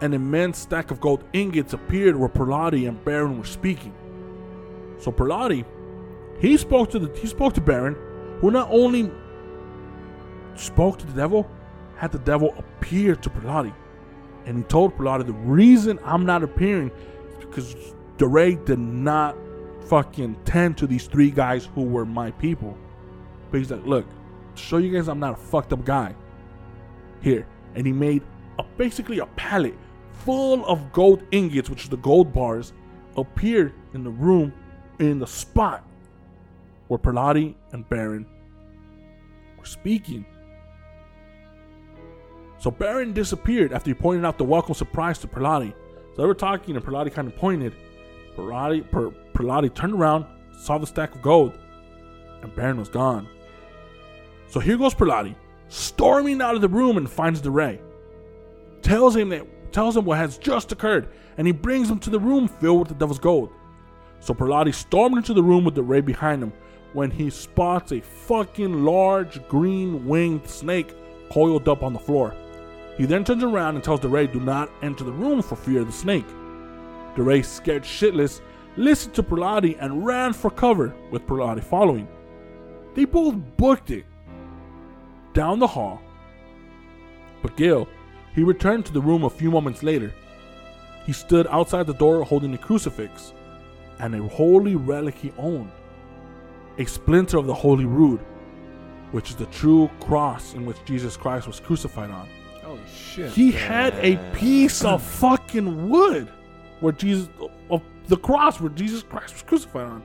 an immense stack of gold ingots appeared where Perlotti and Baron were speaking. So Perlotti, he spoke to the he spoke to Baron, who not only spoke to the devil, had the devil appear to Perlotti. And he told Perlotti the reason I'm not appearing is because de Rais did not fucking tend to these three guys who were my people. But he's like, look, show you guys I'm not a fucked up guy. Here. And he made a, basically a pallet full of gold ingots, which is the gold bars, appeared in the room in the spot where Perlotti and Baron were speaking. So Baron disappeared after he pointed out the welcome surprise to Perlotti. So they were talking, and Perlotti kind of pointed. Perlotti, per, Perlotti turned around, saw the stack of gold, and Baron was gone. So here goes Perlotti, storming out of the room and finds de Rais. Tells him that tells him what has just occurred, and he brings him to the room filled with the devil's gold. So Perlotti stormed into the room with de Rais behind him when he spots a fucking large green winged snake coiled up on the floor. He then turns around and tells de Rais do not enter the room for fear of the snake. de Rais, scared shitless, listened to Prelati and ran for cover, with Prelati following. They both booked it down the hall. But Gil, he returned to the room a few moments later. He stood outside the door holding a crucifix and a holy relic he owned a splinter of the Holy Rood, which is the true cross in which Jesus Christ was crucified on. Holy shit. He had a piece of fucking wood where Jesus, of the cross where Jesus Christ was crucified on.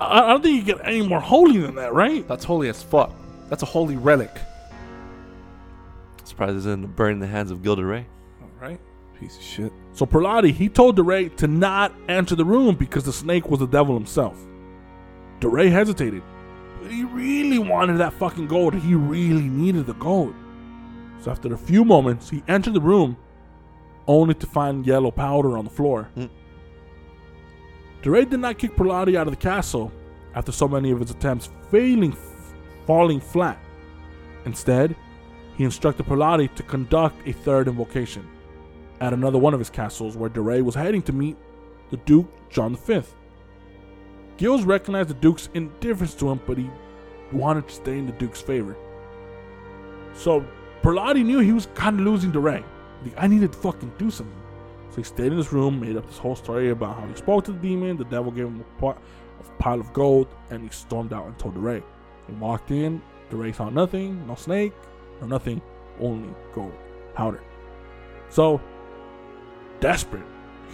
I, I don't think you get any more holy than that, right? That's holy as fuck. That's a holy relic. Surprised it didn't burn in the hands of Gil de Rais. All right. Piece of shit. So Prelati, he told de Rais to not enter the room because the snake was the devil himself. de Rais hesitated, but he really wanted that fucking gold. He really needed the gold. So after a few moments, he entered the room, only to find yellow powder on the floor. Hmm. de Rais did not kick Prelati out of the castle after so many of his attempts failing, falling flat. Instead, he instructed Prelati to conduct a third invocation at another one of his castles where de Rais was heading to meet the Duke John V. Gills recognized the Duke's indifference to him, but he wanted to stay in the Duke's favor. So Perlotti knew he was kind of losing de Rais. Like, I needed to fucking do something. So he stayed in his room, made up this whole story about how he spoke to the demon, the devil gave him a, a pile of gold, and he stormed out and told de Rais. He walked in, de Rais saw nothing, no snake, no nothing, only gold powder. So desperate.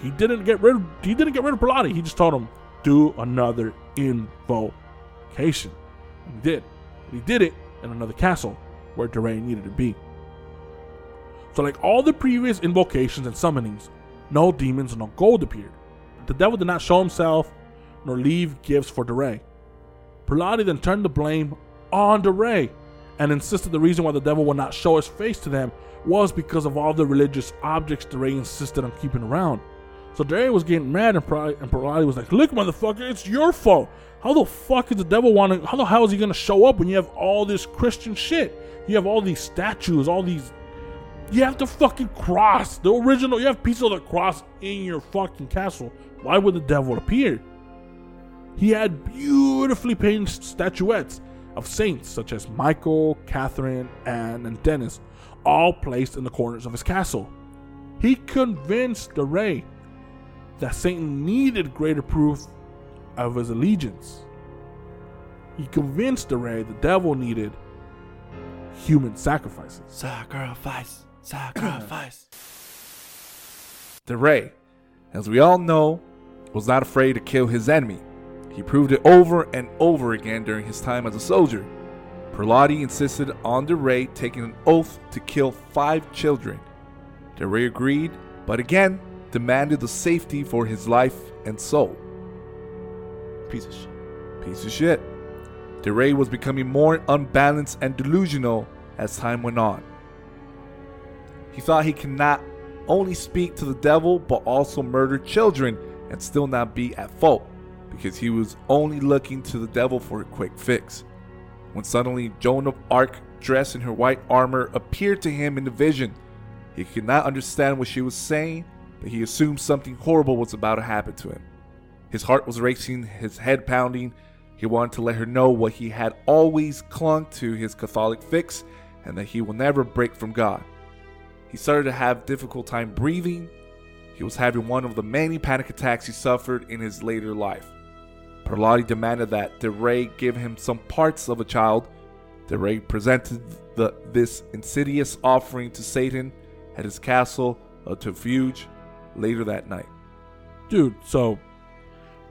He didn't get rid of he didn't get rid of Pilati. He just told him, do another invocation. And he did. He did it in another castle where de Rais needed to be. So like all the previous invocations and summonings, no demons, and no gold appeared. The devil did not show himself nor leave gifts for de Rais. Pilati then turned the blame on de Rais and insisted the reason why the devil would not show his face to them was because of all the religious objects de Rais insisted on keeping around. So de Rais was getting mad and Pilati, and was like, Look, motherfucker, it's your fault. How the fuck is the devil wanting, how the hell is he gonna show up when you have all this Christian shit? You have all these statues, all these you have the fucking cross, the original. You have pieces of the cross in your fucking castle. Why would the devil appear? He had beautifully painted statuettes of saints such as Michael, Catherine, Anne, and Dennis, all placed in the corners of his castle. He convinced de Rais that Satan needed greater proof of his allegiance. He convinced de Rais the devil needed human sacrifices. Sacrifice, sacrifice. de Rais, as we all know, was not afraid to kill his enemy. He proved it over and over again during his time as a soldier. Perlotti insisted on de Rais taking an oath to kill five children. de Rais agreed, but again demanded the safety for his life and soul. Piece of shit. Piece of shit. DeRay was becoming more unbalanced and delusional as time went on. He thought he could not only speak to the devil but also murder children and still not be at fault because he was only looking to the devil for a quick fix. When suddenly Joan of Arc, dressed in her white armor, appeared to him in the vision, he could not understand what she was saying, but he assumed something horrible was about to happen to him. His heart was racing, his head pounding. He wanted to let her know what he had always clung to his Catholic fix and that he will never break from God. He started to have difficult time breathing. He was having one of the many panic attacks he suffered in his later life. Perlotti demanded that de Rais give him some parts of a child. de Rais presented the, this insidious offering to Satan at his castle of Tiffauges later that night. dude. So,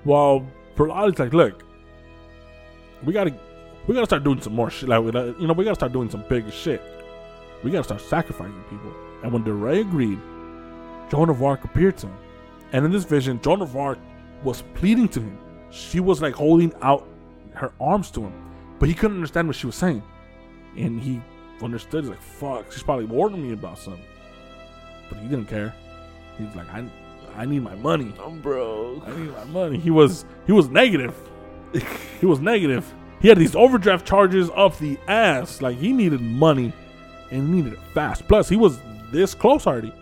while Perlotti's like, look, we gotta, we gotta start doing some more shit. Like, uh, you know, we gotta start doing some bigger shit. We gotta start sacrificing people. And when de Rais agreed, Joan of Arc appeared to him. And in this vision, Joan of Arc was pleading to him. She was like holding out her arms to him, but he couldn't understand what she was saying. And he understood. He's like, "Fuck, she's probably warning me about something." But he didn't care. He's like, "I, I need my money." I'm broke. I need my money. He was he was negative. He was negative. He had these overdraft charges up the ass. Like he needed money and he needed it fast. Plus, he was this close already.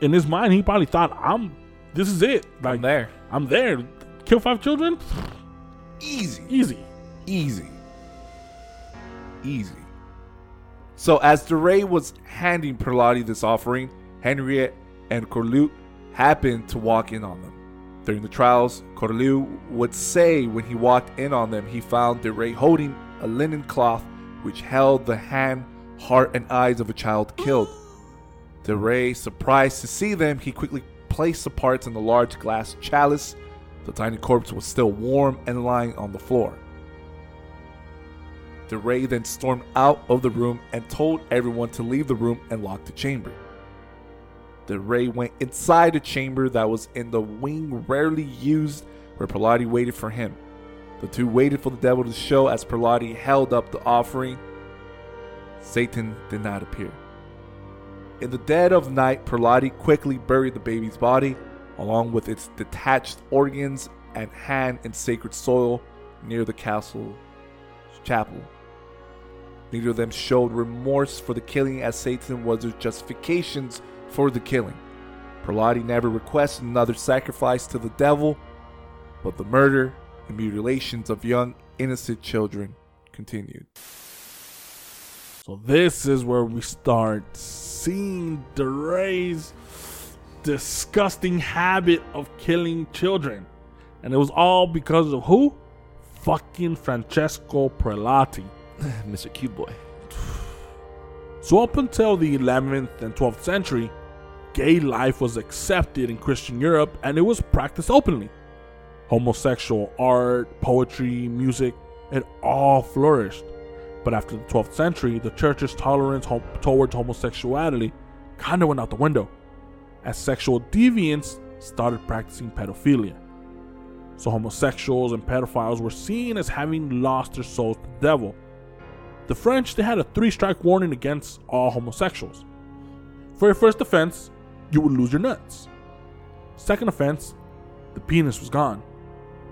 In his mind, he probably thought I'm this is it. Like I'm there. I'm there. Kill five children, Easy. easy. Easy. Easy. So as de Rais was handing Perlotti this offering, Henriette and Corlute happened to walk in on them. During the trials, Corlew would say when he walked in on them, he found de Rais holding a linen cloth which held the hand, heart, and eyes of a child killed. de Rais, surprised to see them, he quickly placed the parts in the large glass chalice. The tiny corpse was still warm and lying on the floor. de Rais then stormed out of the room and told everyone to leave the room and lock the chamber. DeRay went inside a chamber that was in the wing rarely used where Perlotti waited for him. The two waited for the devil to show as Perlotti held up the offering. Satan did not appear. In the dead of night, Perlotti quickly buried the baby's body, along with its detached organs and hand in sacred soil near the castle chapel. Neither of them showed remorse for the killing, as Satan was their justifications for the killing. Perlotti never requested another sacrifice to the devil, but the murder and mutilations of young, innocent children continued. So this is where we start seeing de Rais's disgusting habit of killing children. And it was all because of who? Fucking Francesco Prelati. Mr. Cute Boy. So up until the 11th and 12th century, gay life was accepted in Christian Europe and it was practiced openly. Homosexual art, poetry, music, it all flourished. But after the 12th century, the church's tolerance towards homosexuality kind of went out the window, as sexual deviants started practicing pedophilia. So homosexuals and pedophiles were seen as having lost their souls to the devil. The French they had a three-strike warning against all homosexuals. For your first offense, you would lose your nuts. Second offense, the penis was gone.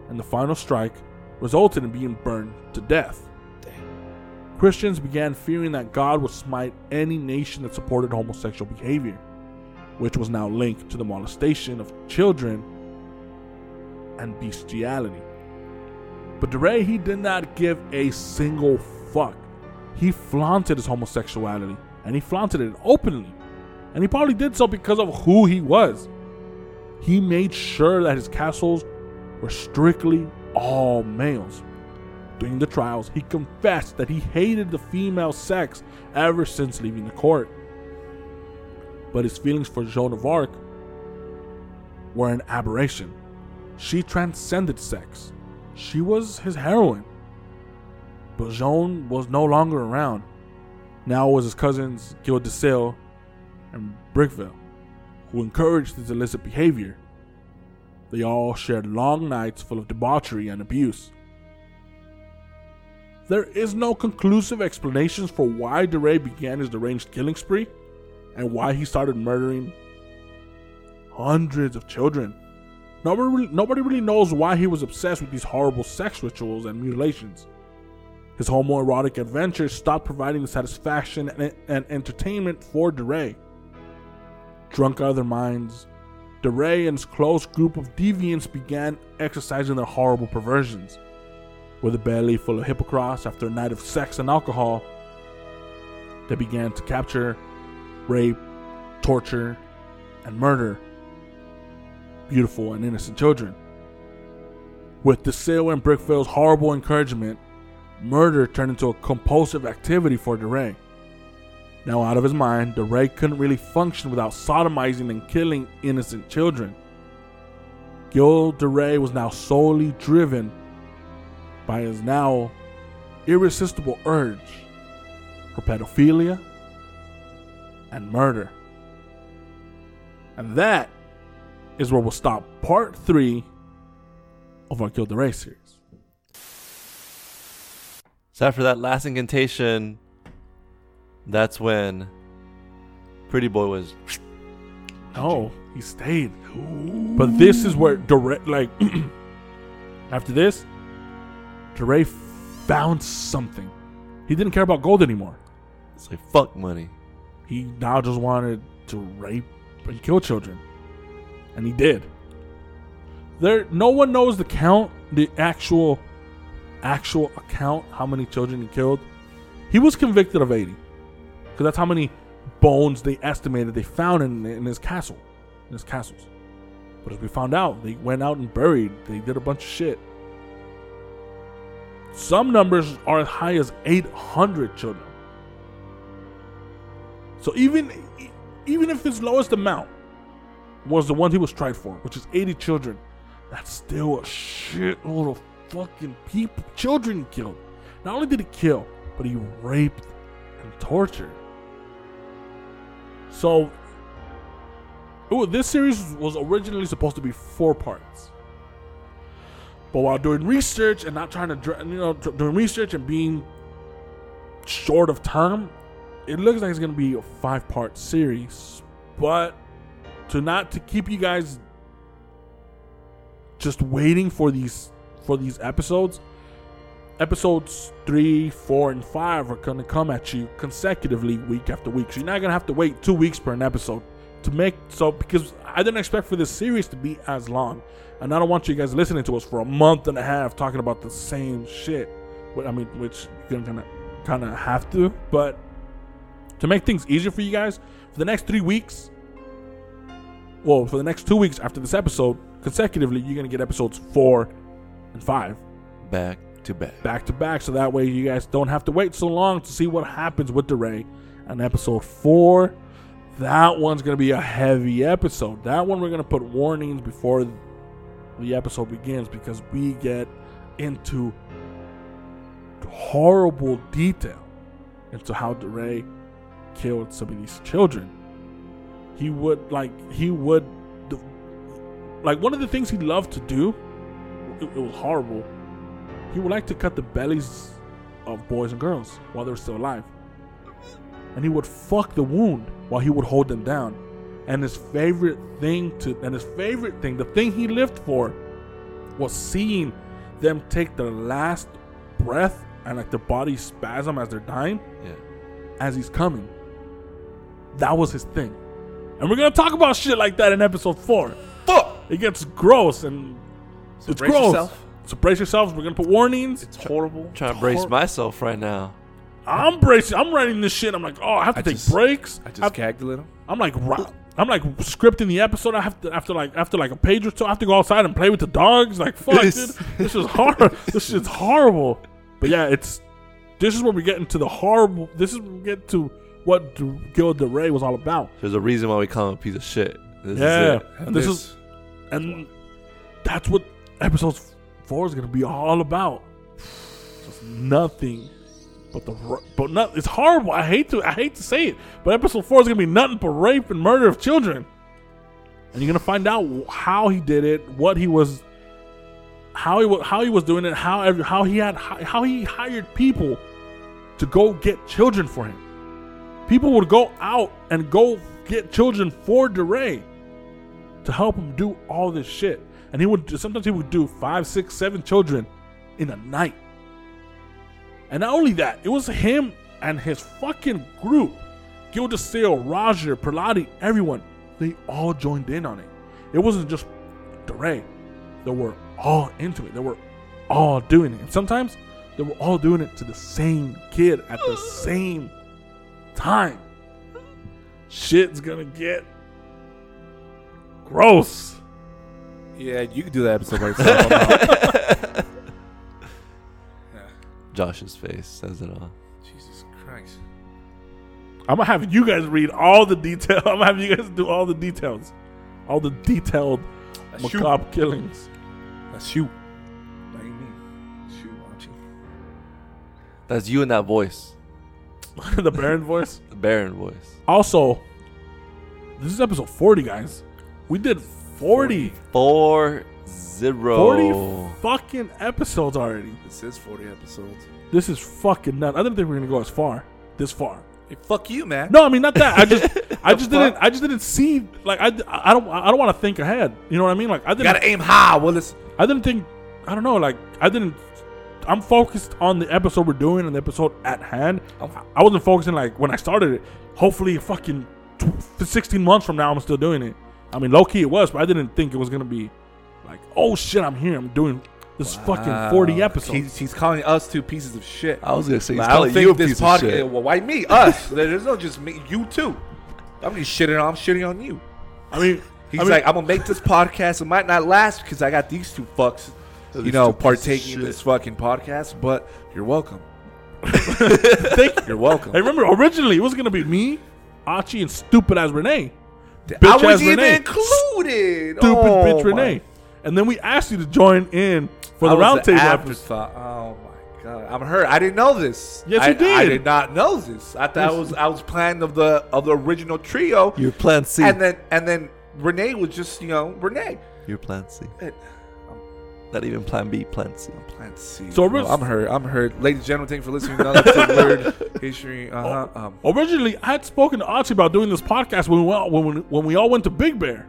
And the final strike resulted in being burned to death. Christians began fearing that God would smite any nation that supported homosexual behavior, which was now linked to the molestation of children and bestiality. But de Rais, he did not give a single fuck. He flaunted his homosexuality, and he flaunted it openly. And he probably did so because of who he was. He made sure that his castles were strictly all males. During the trials, he confessed that he hated the female sex ever since leaving the court. But his feelings for Joan of Arc were an aberration. She transcended sex. She was his heroine. But Joan was no longer around. Now it was his cousins Gil de Sale and Bricqueville who encouraged his illicit behavior. They all shared long nights full of debauchery and abuse. There is no conclusive explanations for why de Rais began his deranged killing spree and why he started murdering hundreds of children. Nobody really, nobody really knows why he was obsessed with these horrible sex rituals and mutilations. His homoerotic adventures stopped providing the satisfaction and, and entertainment for de Rais. Drunk out of their minds, de Rais and his close group of deviants began exercising their horrible perversions. With a belly full of hypocrites after a night of sex and alcohol, they began to capture, rape, torture, and murder beautiful and innocent children. With DeSale and Bricqueville's horrible encouragement, murder turned into a compulsive activity for de Rais. Now out of his mind, de Rais couldn't really function without sodomizing and killing innocent children. Gil de Rais was now solely driven by his now irresistible urge for pedophilia and murder. And that is where we'll stop part three of our Gil de Rais series. So after that last incantation, that's when Pretty Boy was. No, he stayed. But this is where de Rais, like, after this, de Rais found something. He didn't care about gold anymore. It's like fuck money. He now just wanted to rape and kill children. And he did. There, no one knows the count, the actual, actual account, how many children he killed. He was convicted of 80, because that's how many bones they estimated they found in, in his castle, in his castles. But as we found out, they went out and buried. They did a bunch of shit. Some numbers are as high as 800 children. So even even if his lowest amount was the one he was tried for, which is 80 children, that's still a shitload of fucking people, children killed. Not only did he kill, but he raped and tortured. So, ooh, this series was originally supposed to be four parts. But while doing research and not trying to, you know, doing research and being short of time, it looks like it's gonna be a five part series. But to not to keep you guys just waiting for these for these episodes, episodes three, four, and five are gonna come at you consecutively week after week. So you're not gonna have to wait two weeks per an episode to make so because I didn't expect for this series to be as long. And I don't want you guys listening to us for a month and a half talking about the same shit. But I mean, which you're gonna kind of have to. But to make things easier for you guys, for the next three weeks, well, for the next two weeks after this episode, consecutively, you're gonna get episodes four and five Back to back. back to back, so that way you guys don't have to wait so long to see what happens with de Rais. And episode four, that one's gonna be a heavy episode. That one we're gonna put warnings before the episode begins because we get into horrible detail into how de Rais killed some of these children. He would like he would like one of the things he loved to do. It, it was horrible he would like to cut the bellies of boys and girls while they're still alive. And he would fuck the wound while he would hold them down. And his favorite thing to and his favorite thing, the thing he lived for, was seeing them take their last breath and like their body spasm as they're dying Yeah. as he's coming. That was his thing. And we're gonna talk about shit like that in episode four. Fuck! It gets gross and it's brace gross. yourself. So brace yourselves. We're gonna put warnings. It's horrible. trying to brace myself right now. I'm bracing. I'm writing this shit. I'm like, oh, I have to I take just- breaks. I just I've- gagged a little. I'm like, ri- I'm like scripting the episode. I have to after like after like a page or two. I have to go outside and play with the dogs. Like, fuck, dude, this is hard. this shit's horrible. But yeah, it's this is where we get into the horrible. This is where we get to what D- Gil de Rais was all about. There's a reason why we call him a piece of shit. This yeah, is it. and this is and that's what episode four is gonna be all about. Just nothing but the but not. It's horrible. I hate to I hate to say it, but episode four is gonna be nothing but rape and murder of children, and you're gonna find out how he did it, what he was, how he how he was doing it, how how he had how he hired people to go get children for him. People would go out and go get children for de Rais to help him do all this shit. And he would sometimes he would do five, six, seven children in a night. And not only that, it was him and his fucking group. Gil de Sillé, Roger, Prelati, everyone, they all joined in on it. It wasn't just de Rais. They were all into it. They were all doing it. And sometimes they were all doing it to the same kid at the same time. Shit's gonna get gross. Yeah, you can do that episode by yourself. Josh's face says it all. Jesus Christ. I'm gonna have you guys read all the detail. I'm gonna have you guys do all the details, all the detailed That's you. macabre killings. That's you. Not you, me. It's you, aren't you? That's you in that voice, the Baron voice. the Baron voice. Also, this is episode 40, guys. We did 40, Four zero. 40 fucking episodes already. This is 40 episodes. This is fucking nuts. I didn't think we were gonna go as far, this far. Hey, fuck you, man. No, I mean not that. I just, I just didn't, I just didn't see. Like I, I don't, I don't want to think ahead. You know what I mean? Like I You didn't, gotta aim high, Willis. I didn't think. I don't know. Like I didn't. I'm focused on the episode we're doing and the episode at hand. Oh, I wasn't focusing like when I started it. Hopefully, fucking tw- 16 months from now, I'm still doing it. I mean, low key it was, but I didn't think it was gonna be like, oh shit, I'm here. I'm doing this fucking 40 episodes. He's, he's calling us two pieces of shit. I was gonna say, he's Like, I don't calling think you a this podcast. Well, why me? Us. There's no just me. You too. I'm just shitting on. I'm shitting on you. I mean, He's I mean, like, I'm gonna make this podcast. It might not last because I got these two fucks, you know, two pieces of partaking in this fucking podcast. But you're welcome. thank you. You're welcome. I remember originally it was gonna be me, Archie, and stupid as Renee. I was even Renee. included. Stupid Oh, bitch my- Renee. And then we asked you to join in for the I was an roundtable afterthought. Oh my god, I'm hurt. I didn't know this. Yes, I, you did. I did not know this. I thought I was I was planning of the of the original trio, Your plan C. and then and then Renee was just you know Renee. Your plan C. It- Not even plan B, plan C. Plan C. So bro. orig- I'm hurt. I'm hurt. Ladies and gentlemen, thank you for listening to another episode of Weird History. Uh huh. Um, Originally, I had spoken to Archie about doing this podcast when we went, when, we, when we all went to Big Bear.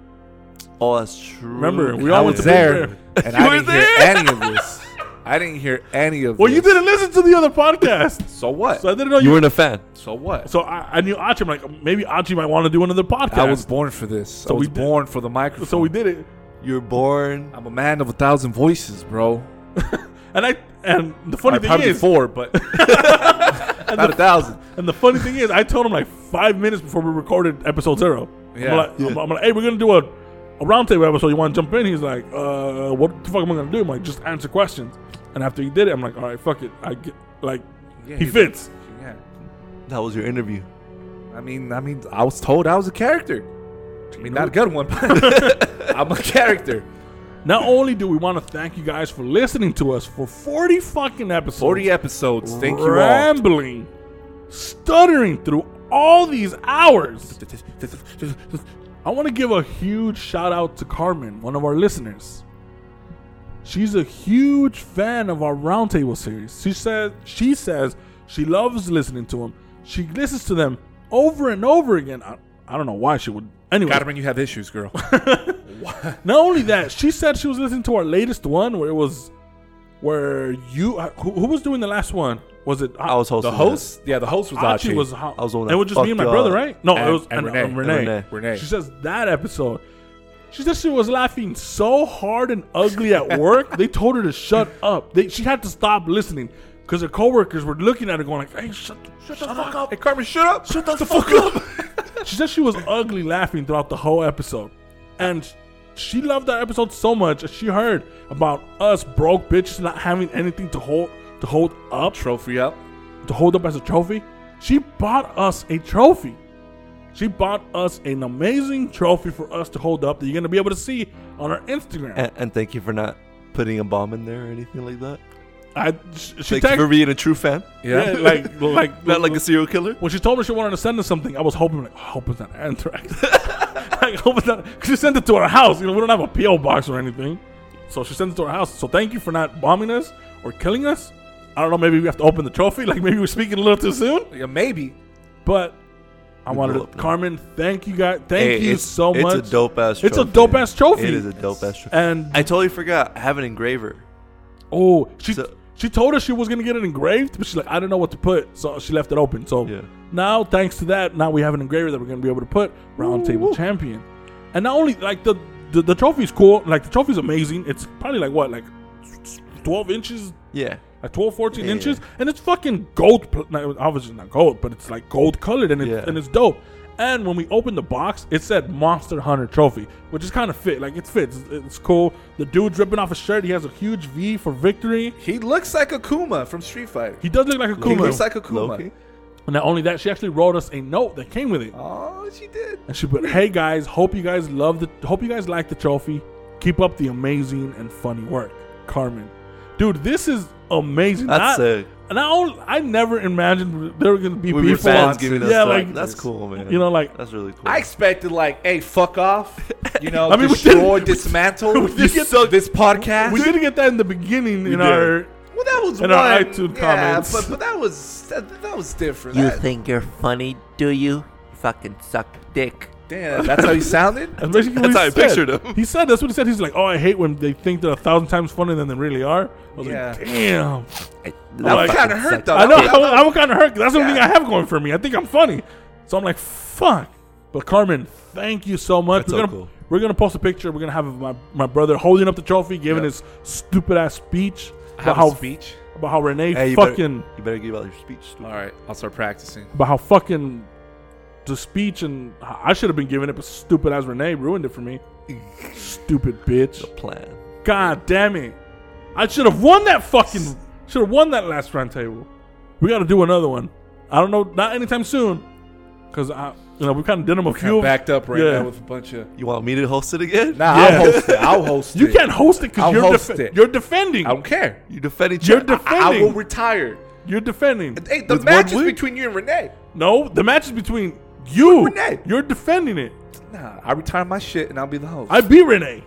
Oh, that's true. Remember, we I all went was to Big there, Bear. and I didn't hear any of this. I didn't hear any of Well, this. you didn't listen to the other podcast, So what? so I didn't know You you. weren't a fan. So what? so I, I knew Archie. I'm like, maybe Archie might want to do another podcast. I was born for this. So I was we did- born for the microphone. so we did it, You're born. I'm a man of a thousand voices, bro. and I and the funny Or thing is, four, but not a thousand. and the funny thing is, I told him like five minutes before we recorded episode zero. Yeah. I'm like, I'm, I'm like, hey, we're gonna do a a roundtable episode. You want to jump in? He's like, uh, what the fuck am I gonna do? I'm like, just answer questions. And after he did it, I'm like, all right, fuck it. I get like, Yeah, he he's- fits. Yeah. That was your interview. I mean, I mean, I was told I was a character. I mean, not a good one, but I'm a character. Not only do we want to thank you guys for listening to us for 40 fucking episodes, 40 episodes. Thank you all. rambling, stuttering through all these hours. I want to give a huge shout out to Carmen, one of our listeners. She's a huge fan of our roundtable series. She says she says she loves listening to them. She listens to them over and over again. I don't know why she would. Anyway, Carmen, you have issues, girl. not only that, she said she was listening to our latest one where it was where you uh, who, who was doing the last one? Was it I was hosting. the host? Yeah, the host was Archie Archie. was ho- I was the one It was just me and my brother, up. right? No, And- it was and and, Renee. Um, and Renee. And Renee. Renee. She says that episode. She said she was laughing so hard and ugly at work. they told her to shut up. They, she had to stop listening because her coworkers were looking at her, going like, "Hey, shut, shut the fuck up! Hey, Carmen, shut up. Shut the fuck up!" she said she was ugly laughing throughout the whole episode, and she loved that episode so much. that She heard about us broke bitches not having anything to hold to hold up Trophy up. to hold up as a trophy. She bought us a trophy. She bought us an amazing trophy for us to hold up that you're gonna be able to see on our Instagram. And, and thank you for not putting a bomb in there or anything like that. I she Thank you tagged, for being a true fan. yeah, like like Not like a serial killer. when she told me she wanted to send us something, I was hoping like, I hope it's not anthrax. I hope it's not because she sent it to our house. You know, we don't have a PO box or anything, so she sent it to our house. So thank you for not bombing us or killing us. I don't know. Maybe we have to open the trophy. Like maybe we're speaking a little too soon. Yeah, maybe. But I We wanted to, up. Carmen. Thank you guys. Thank Hey, you it's- so much. It's a dope ass. trophy. It's a dope-ass trophy. It is a dope ass trophy. And I totally forgot. I have an engraver. oh, she So- she told us she was gonna get it engraved, but she's like, I don't know what to put, so she left it open. So Yeah. now, thanks to that, now we have an engraver that we're gonna be able to put round table champion. And not only like the, the the trophy's cool, like the trophy's amazing. It's probably like what, like twelve inches, Yeah. like 12, 14 Yeah. inches, and it's fucking gold. Obviously not gold, but it's like gold colored, and it's Yeah. and it's dope. And when we opened the box, it said Monster Hunter Trophy, which is kind of fit. Like it fits. It's, it's cool. The dude's ripping off his shirt. He has a huge V for victory. He looks like Akuma from Street Fighter. He does look like a He Kuma. looks like Akuma. Loki. And not only that, she actually wrote us a note that came with it. Oh, she did. And she put, "Hey guys, hope you guys love the, hope you guys like the trophy. Keep up the amazing and funny work, Carmen. Dude, this is amazing. That's Not- sick. And I, only, I never imagined there were gonna be We people. were fans giving us yeah, like that's cool, man. you know, like that's really cool. I expected like, hey, fuck off. You know, I mean, we destroy, dismantle. we did get suck this podcast. we didn't get that in the beginning in did. our. well, that was in one. our iTunes yeah, comments. but but that was that, that was different. You That- think you're funny, do you? You fucking suck dick. Damn, that's how he sounded. That's basically That's what how he I said. pictured him. He said that's what he said. He's like, oh, I hate when they think they're a thousand times funnier than they really are. I was Yeah. like, damn. I, That fucking kind of hurt suck though. I know. That was- I'm, I'm kind of hurt. 'cause That's the only thing I have going for me. I think I'm funny. So I'm like, fuck. But Carmen, thank you so much. That's we're so gonna cool. We're gonna post a picture. We're gonna have my, my brother holding up the trophy, giving Yep. his stupid ass speech I about have how a speech. about how Renee Hey, you better- fucking You better give out your speech. Stupid. All right, I'll start practicing. about how fucking the speech and I should have been giving it, but stupid as Renee ruined it for me. stupid bitch. The plan. God damn it! I should have won that fucking. Should have won that last round table. We got to do another one. I don't know, not anytime soon, because I, you know, we kind of did them a Kind few. of backed up right Yeah. now with a bunch of. You want me to host it again? Nah, Yeah. I'll host it. I'll host it. you can't host it because you're host it. you're defending. I don't care. You defending You're Chuck? def- I, I will retire. You're defending. Hey, the With match is week? between you and Renee. No, the match is between you. Renee. You're defending it. Nah, I retire my shit and I'll be the host. I beat Renee.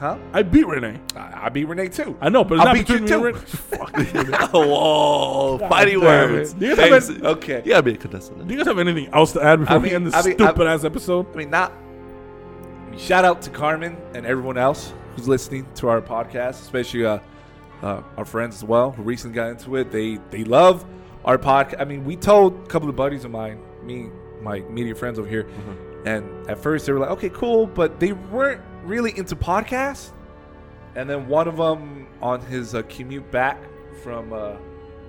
huh? I beat Renee. I, I beat Renee too. I know, but it's I'll not beat between you me and too. Renee. Fuck. Whoa, fighting damn words. Do you guys have Fancy. Okay. You gotta be a contestant. Do you guys have anything else to add before I we mean- end this I mean, I- stupid ass episode? I mean, not. I mean, shout out to Carmen and everyone else who's listening to our podcast, especially uh, uh, our friends as well who recently got into it. They they love our podcast. I mean, we told a couple of buddies of mine, me, my media friends over here, and at first they were like, "Okay, cool," but they weren't really into podcasts. And then one of them on his uh, commute back from uh,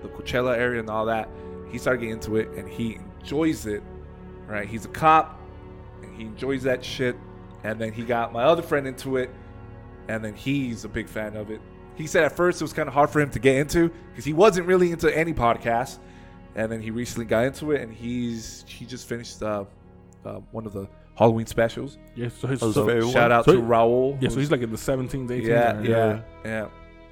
the Coachella area and all that, he started getting into it and he enjoys it. Right? He's a cop and he enjoys that shit. And then he got my other friend into it, and then he's a big fan of it. He said at first it was kind of hard for him to get into because he wasn't really into any podcast, and then he recently got into it, and he's he just finished uh, uh, one of the Halloween specials. Yeah, so his Oh, so. Shout out So to he- Raul. yeah, so he's like in the 17th, 18th. yeah, area. yeah, yeah.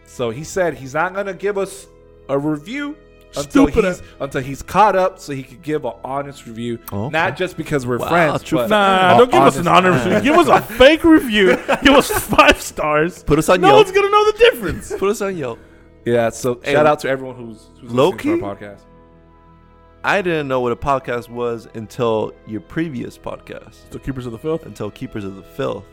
So he said he's not gonna give us a review until he's, until he's caught up, so he could give an honest review. Okay. Not just because we're Wow, friends. true but Nah, a don't give us an honest- review. Give us a fake review. Give us five stars. Put us on No Yelp. one's gonna know the difference. Put us on Yelp. Yeah. So Hey, shout out to everyone who's, who's low listening to key? our podcast. I didn't know what a podcast was until your previous podcast, So Keepers of the Filth. until Keepers of the Filth.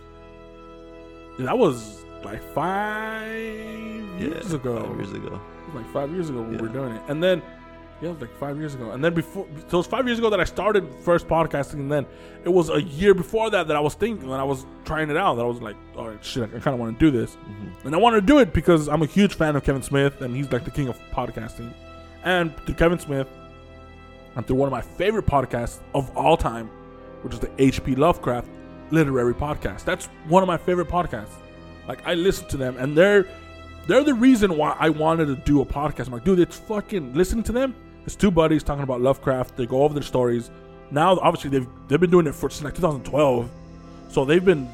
That was like five Yeah, years ago. Five years ago. It was like five years ago when we Yeah. were doing it, and then yeah, it was like five years ago. And then before, so it was five years ago that I started first podcasting, and then it was a year before that that I was thinking when I was trying it out that I was like, all right, shit, I kind of want to do this, mm-hmm. and I want to do it because I'm a huge fan of Kevin Smith, and he's like the king of podcasting, and through Kevin Smith, and through one of my favorite podcasts of all time, which is the H.P. Lovecraft Literary Podcast. That's one of my favorite podcasts. Like I listen to them, and they're they're the reason why I wanted to do a podcast. I'm like, dude, it's fucking listening to them. It's two buddies talking about Lovecraft. They go over their stories. Now, obviously, they've they've been doing it for since like 2012, so they've been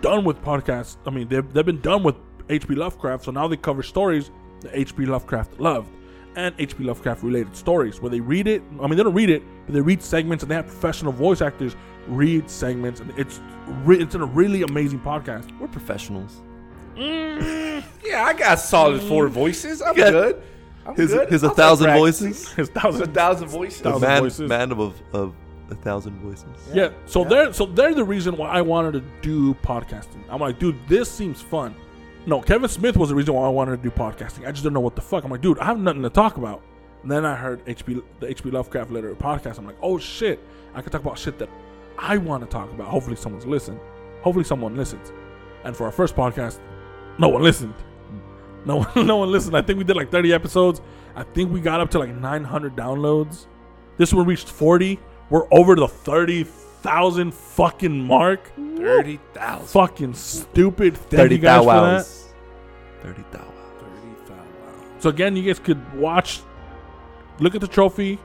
done with podcasts. I mean, they've they've been done with H.P. Lovecraft. So now they cover stories that H.P. Lovecraft loved and H.P. Lovecraft related stories where they read it. I mean, they don't read it, but they read segments, and they have professional voice actors read segments, and it's re- it's in a really amazing podcast. We're professionals. Mm. Yeah, I got solid four voices. I'm Yeah. good. I'm His, good. his I'll a thousand start voices. His practicing. A thousand thousand voices. The Thousand man, voices. man of, of, of a thousand voices. Yeah. So they're so they're the reason why I wanted to do podcasting. I'm like, dude, this seems fun. No, Kevin Smith was the reason why I wanted to do podcasting. I just didn't know what the fuck. I'm like, dude, I have nothing to talk about. And then I heard HP the HP Lovecraft Literary Podcast. I'm like, oh shit, I can talk about shit that I want to talk about. Hopefully someone's listened. Hopefully someone listens. And for our first podcast, no one listened. No one, no one listened. I think we did like 30 episodes. I think we got up to like 900 downloads. This one reached 40. We're over the 30,000 fucking mark. Thirty thousand. Fucking stupid. Thank you guys for that. Thirty thou Thirty thousand. So again, you guys could watch, look at the trophy,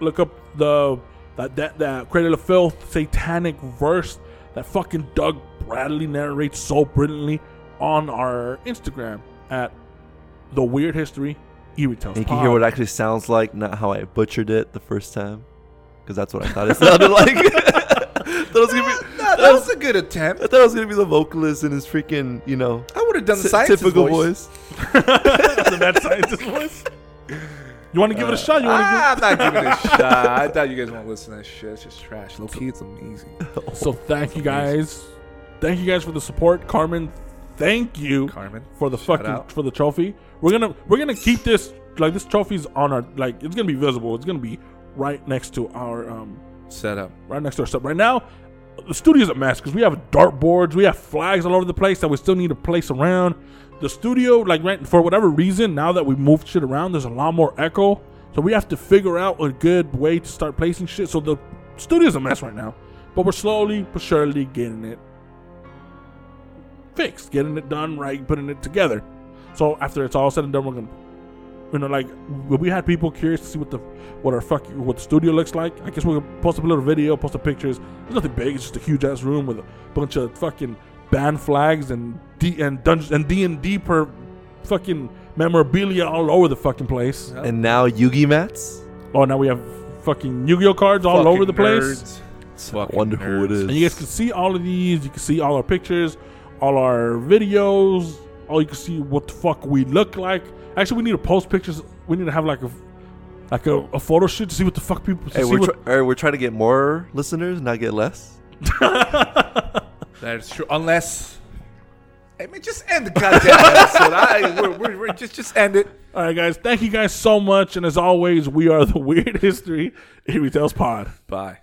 look up the that that that Cradle of Filth satanic verse that fucking Doug Bradley narrates so brilliantly on our Instagram at the Weird History Eerie Tales. You can hear what it actually sounds like, not how I butchered it the first time. Because that's what I thought it sounded like. that was gonna be, No, that was a good attempt. I thought it was gonna be the vocalist in his freaking, you know, I would have done the ty- scientist typical voice. voice. the mad scientist voice. You want to give it a uh, shot? You want to give- I'm not giving it a shot. I thought you guys won't listen to that shit. It's just trash. Low key, it's amazing. So thank you guys. Thank you guys for the support, Carmen. Thank you Carmen, for the shout fucking out. for the trophy. We're gonna we're gonna keep this like this trophy's on our like it's gonna be visible. It's gonna be right next to our um Set up. right next to our stuff. Right now, the studio's a mess because we have dartboards, we have flags all over the place that we still need to place around. The studio, like right, for whatever reason, now that we moved shit around, there's a lot more echo. So we have to figure out a good way to start placing shit. So the studio's a mess right now, but we're slowly but surely getting it fixed, getting it done right, putting it together. So after it's all said and done, we're gonna, you know, like we had people curious to see what the what our fucking what the studio looks like. I guess we'll post a little video, post the pictures. There's nothing big. It's just a huge ass room with a bunch of fucking band flags and D and dungeons and D and D per fucking memorabilia all over the fucking place. And now Yugi mats. Oh, now we have fucking Yu-Gi-Oh cards all over the place. I wonder who it is. And you guys can see all of these. You can see all our pictures, all our videos. All you can see what the fuck we look like. Actually, we need to post pictures. We need to have like a like a, a photo shoot to see what the fuck people to Hey, see we're, what, try- er, we're trying to get more listeners, not get less. That's true. Unless. Hey, man, just end the goddamn episode. I, we're, we're, we're just, just end it. All right, guys. Thank you guys so much. And as always, we are the Weird History Eerie Tales Pod. Bye.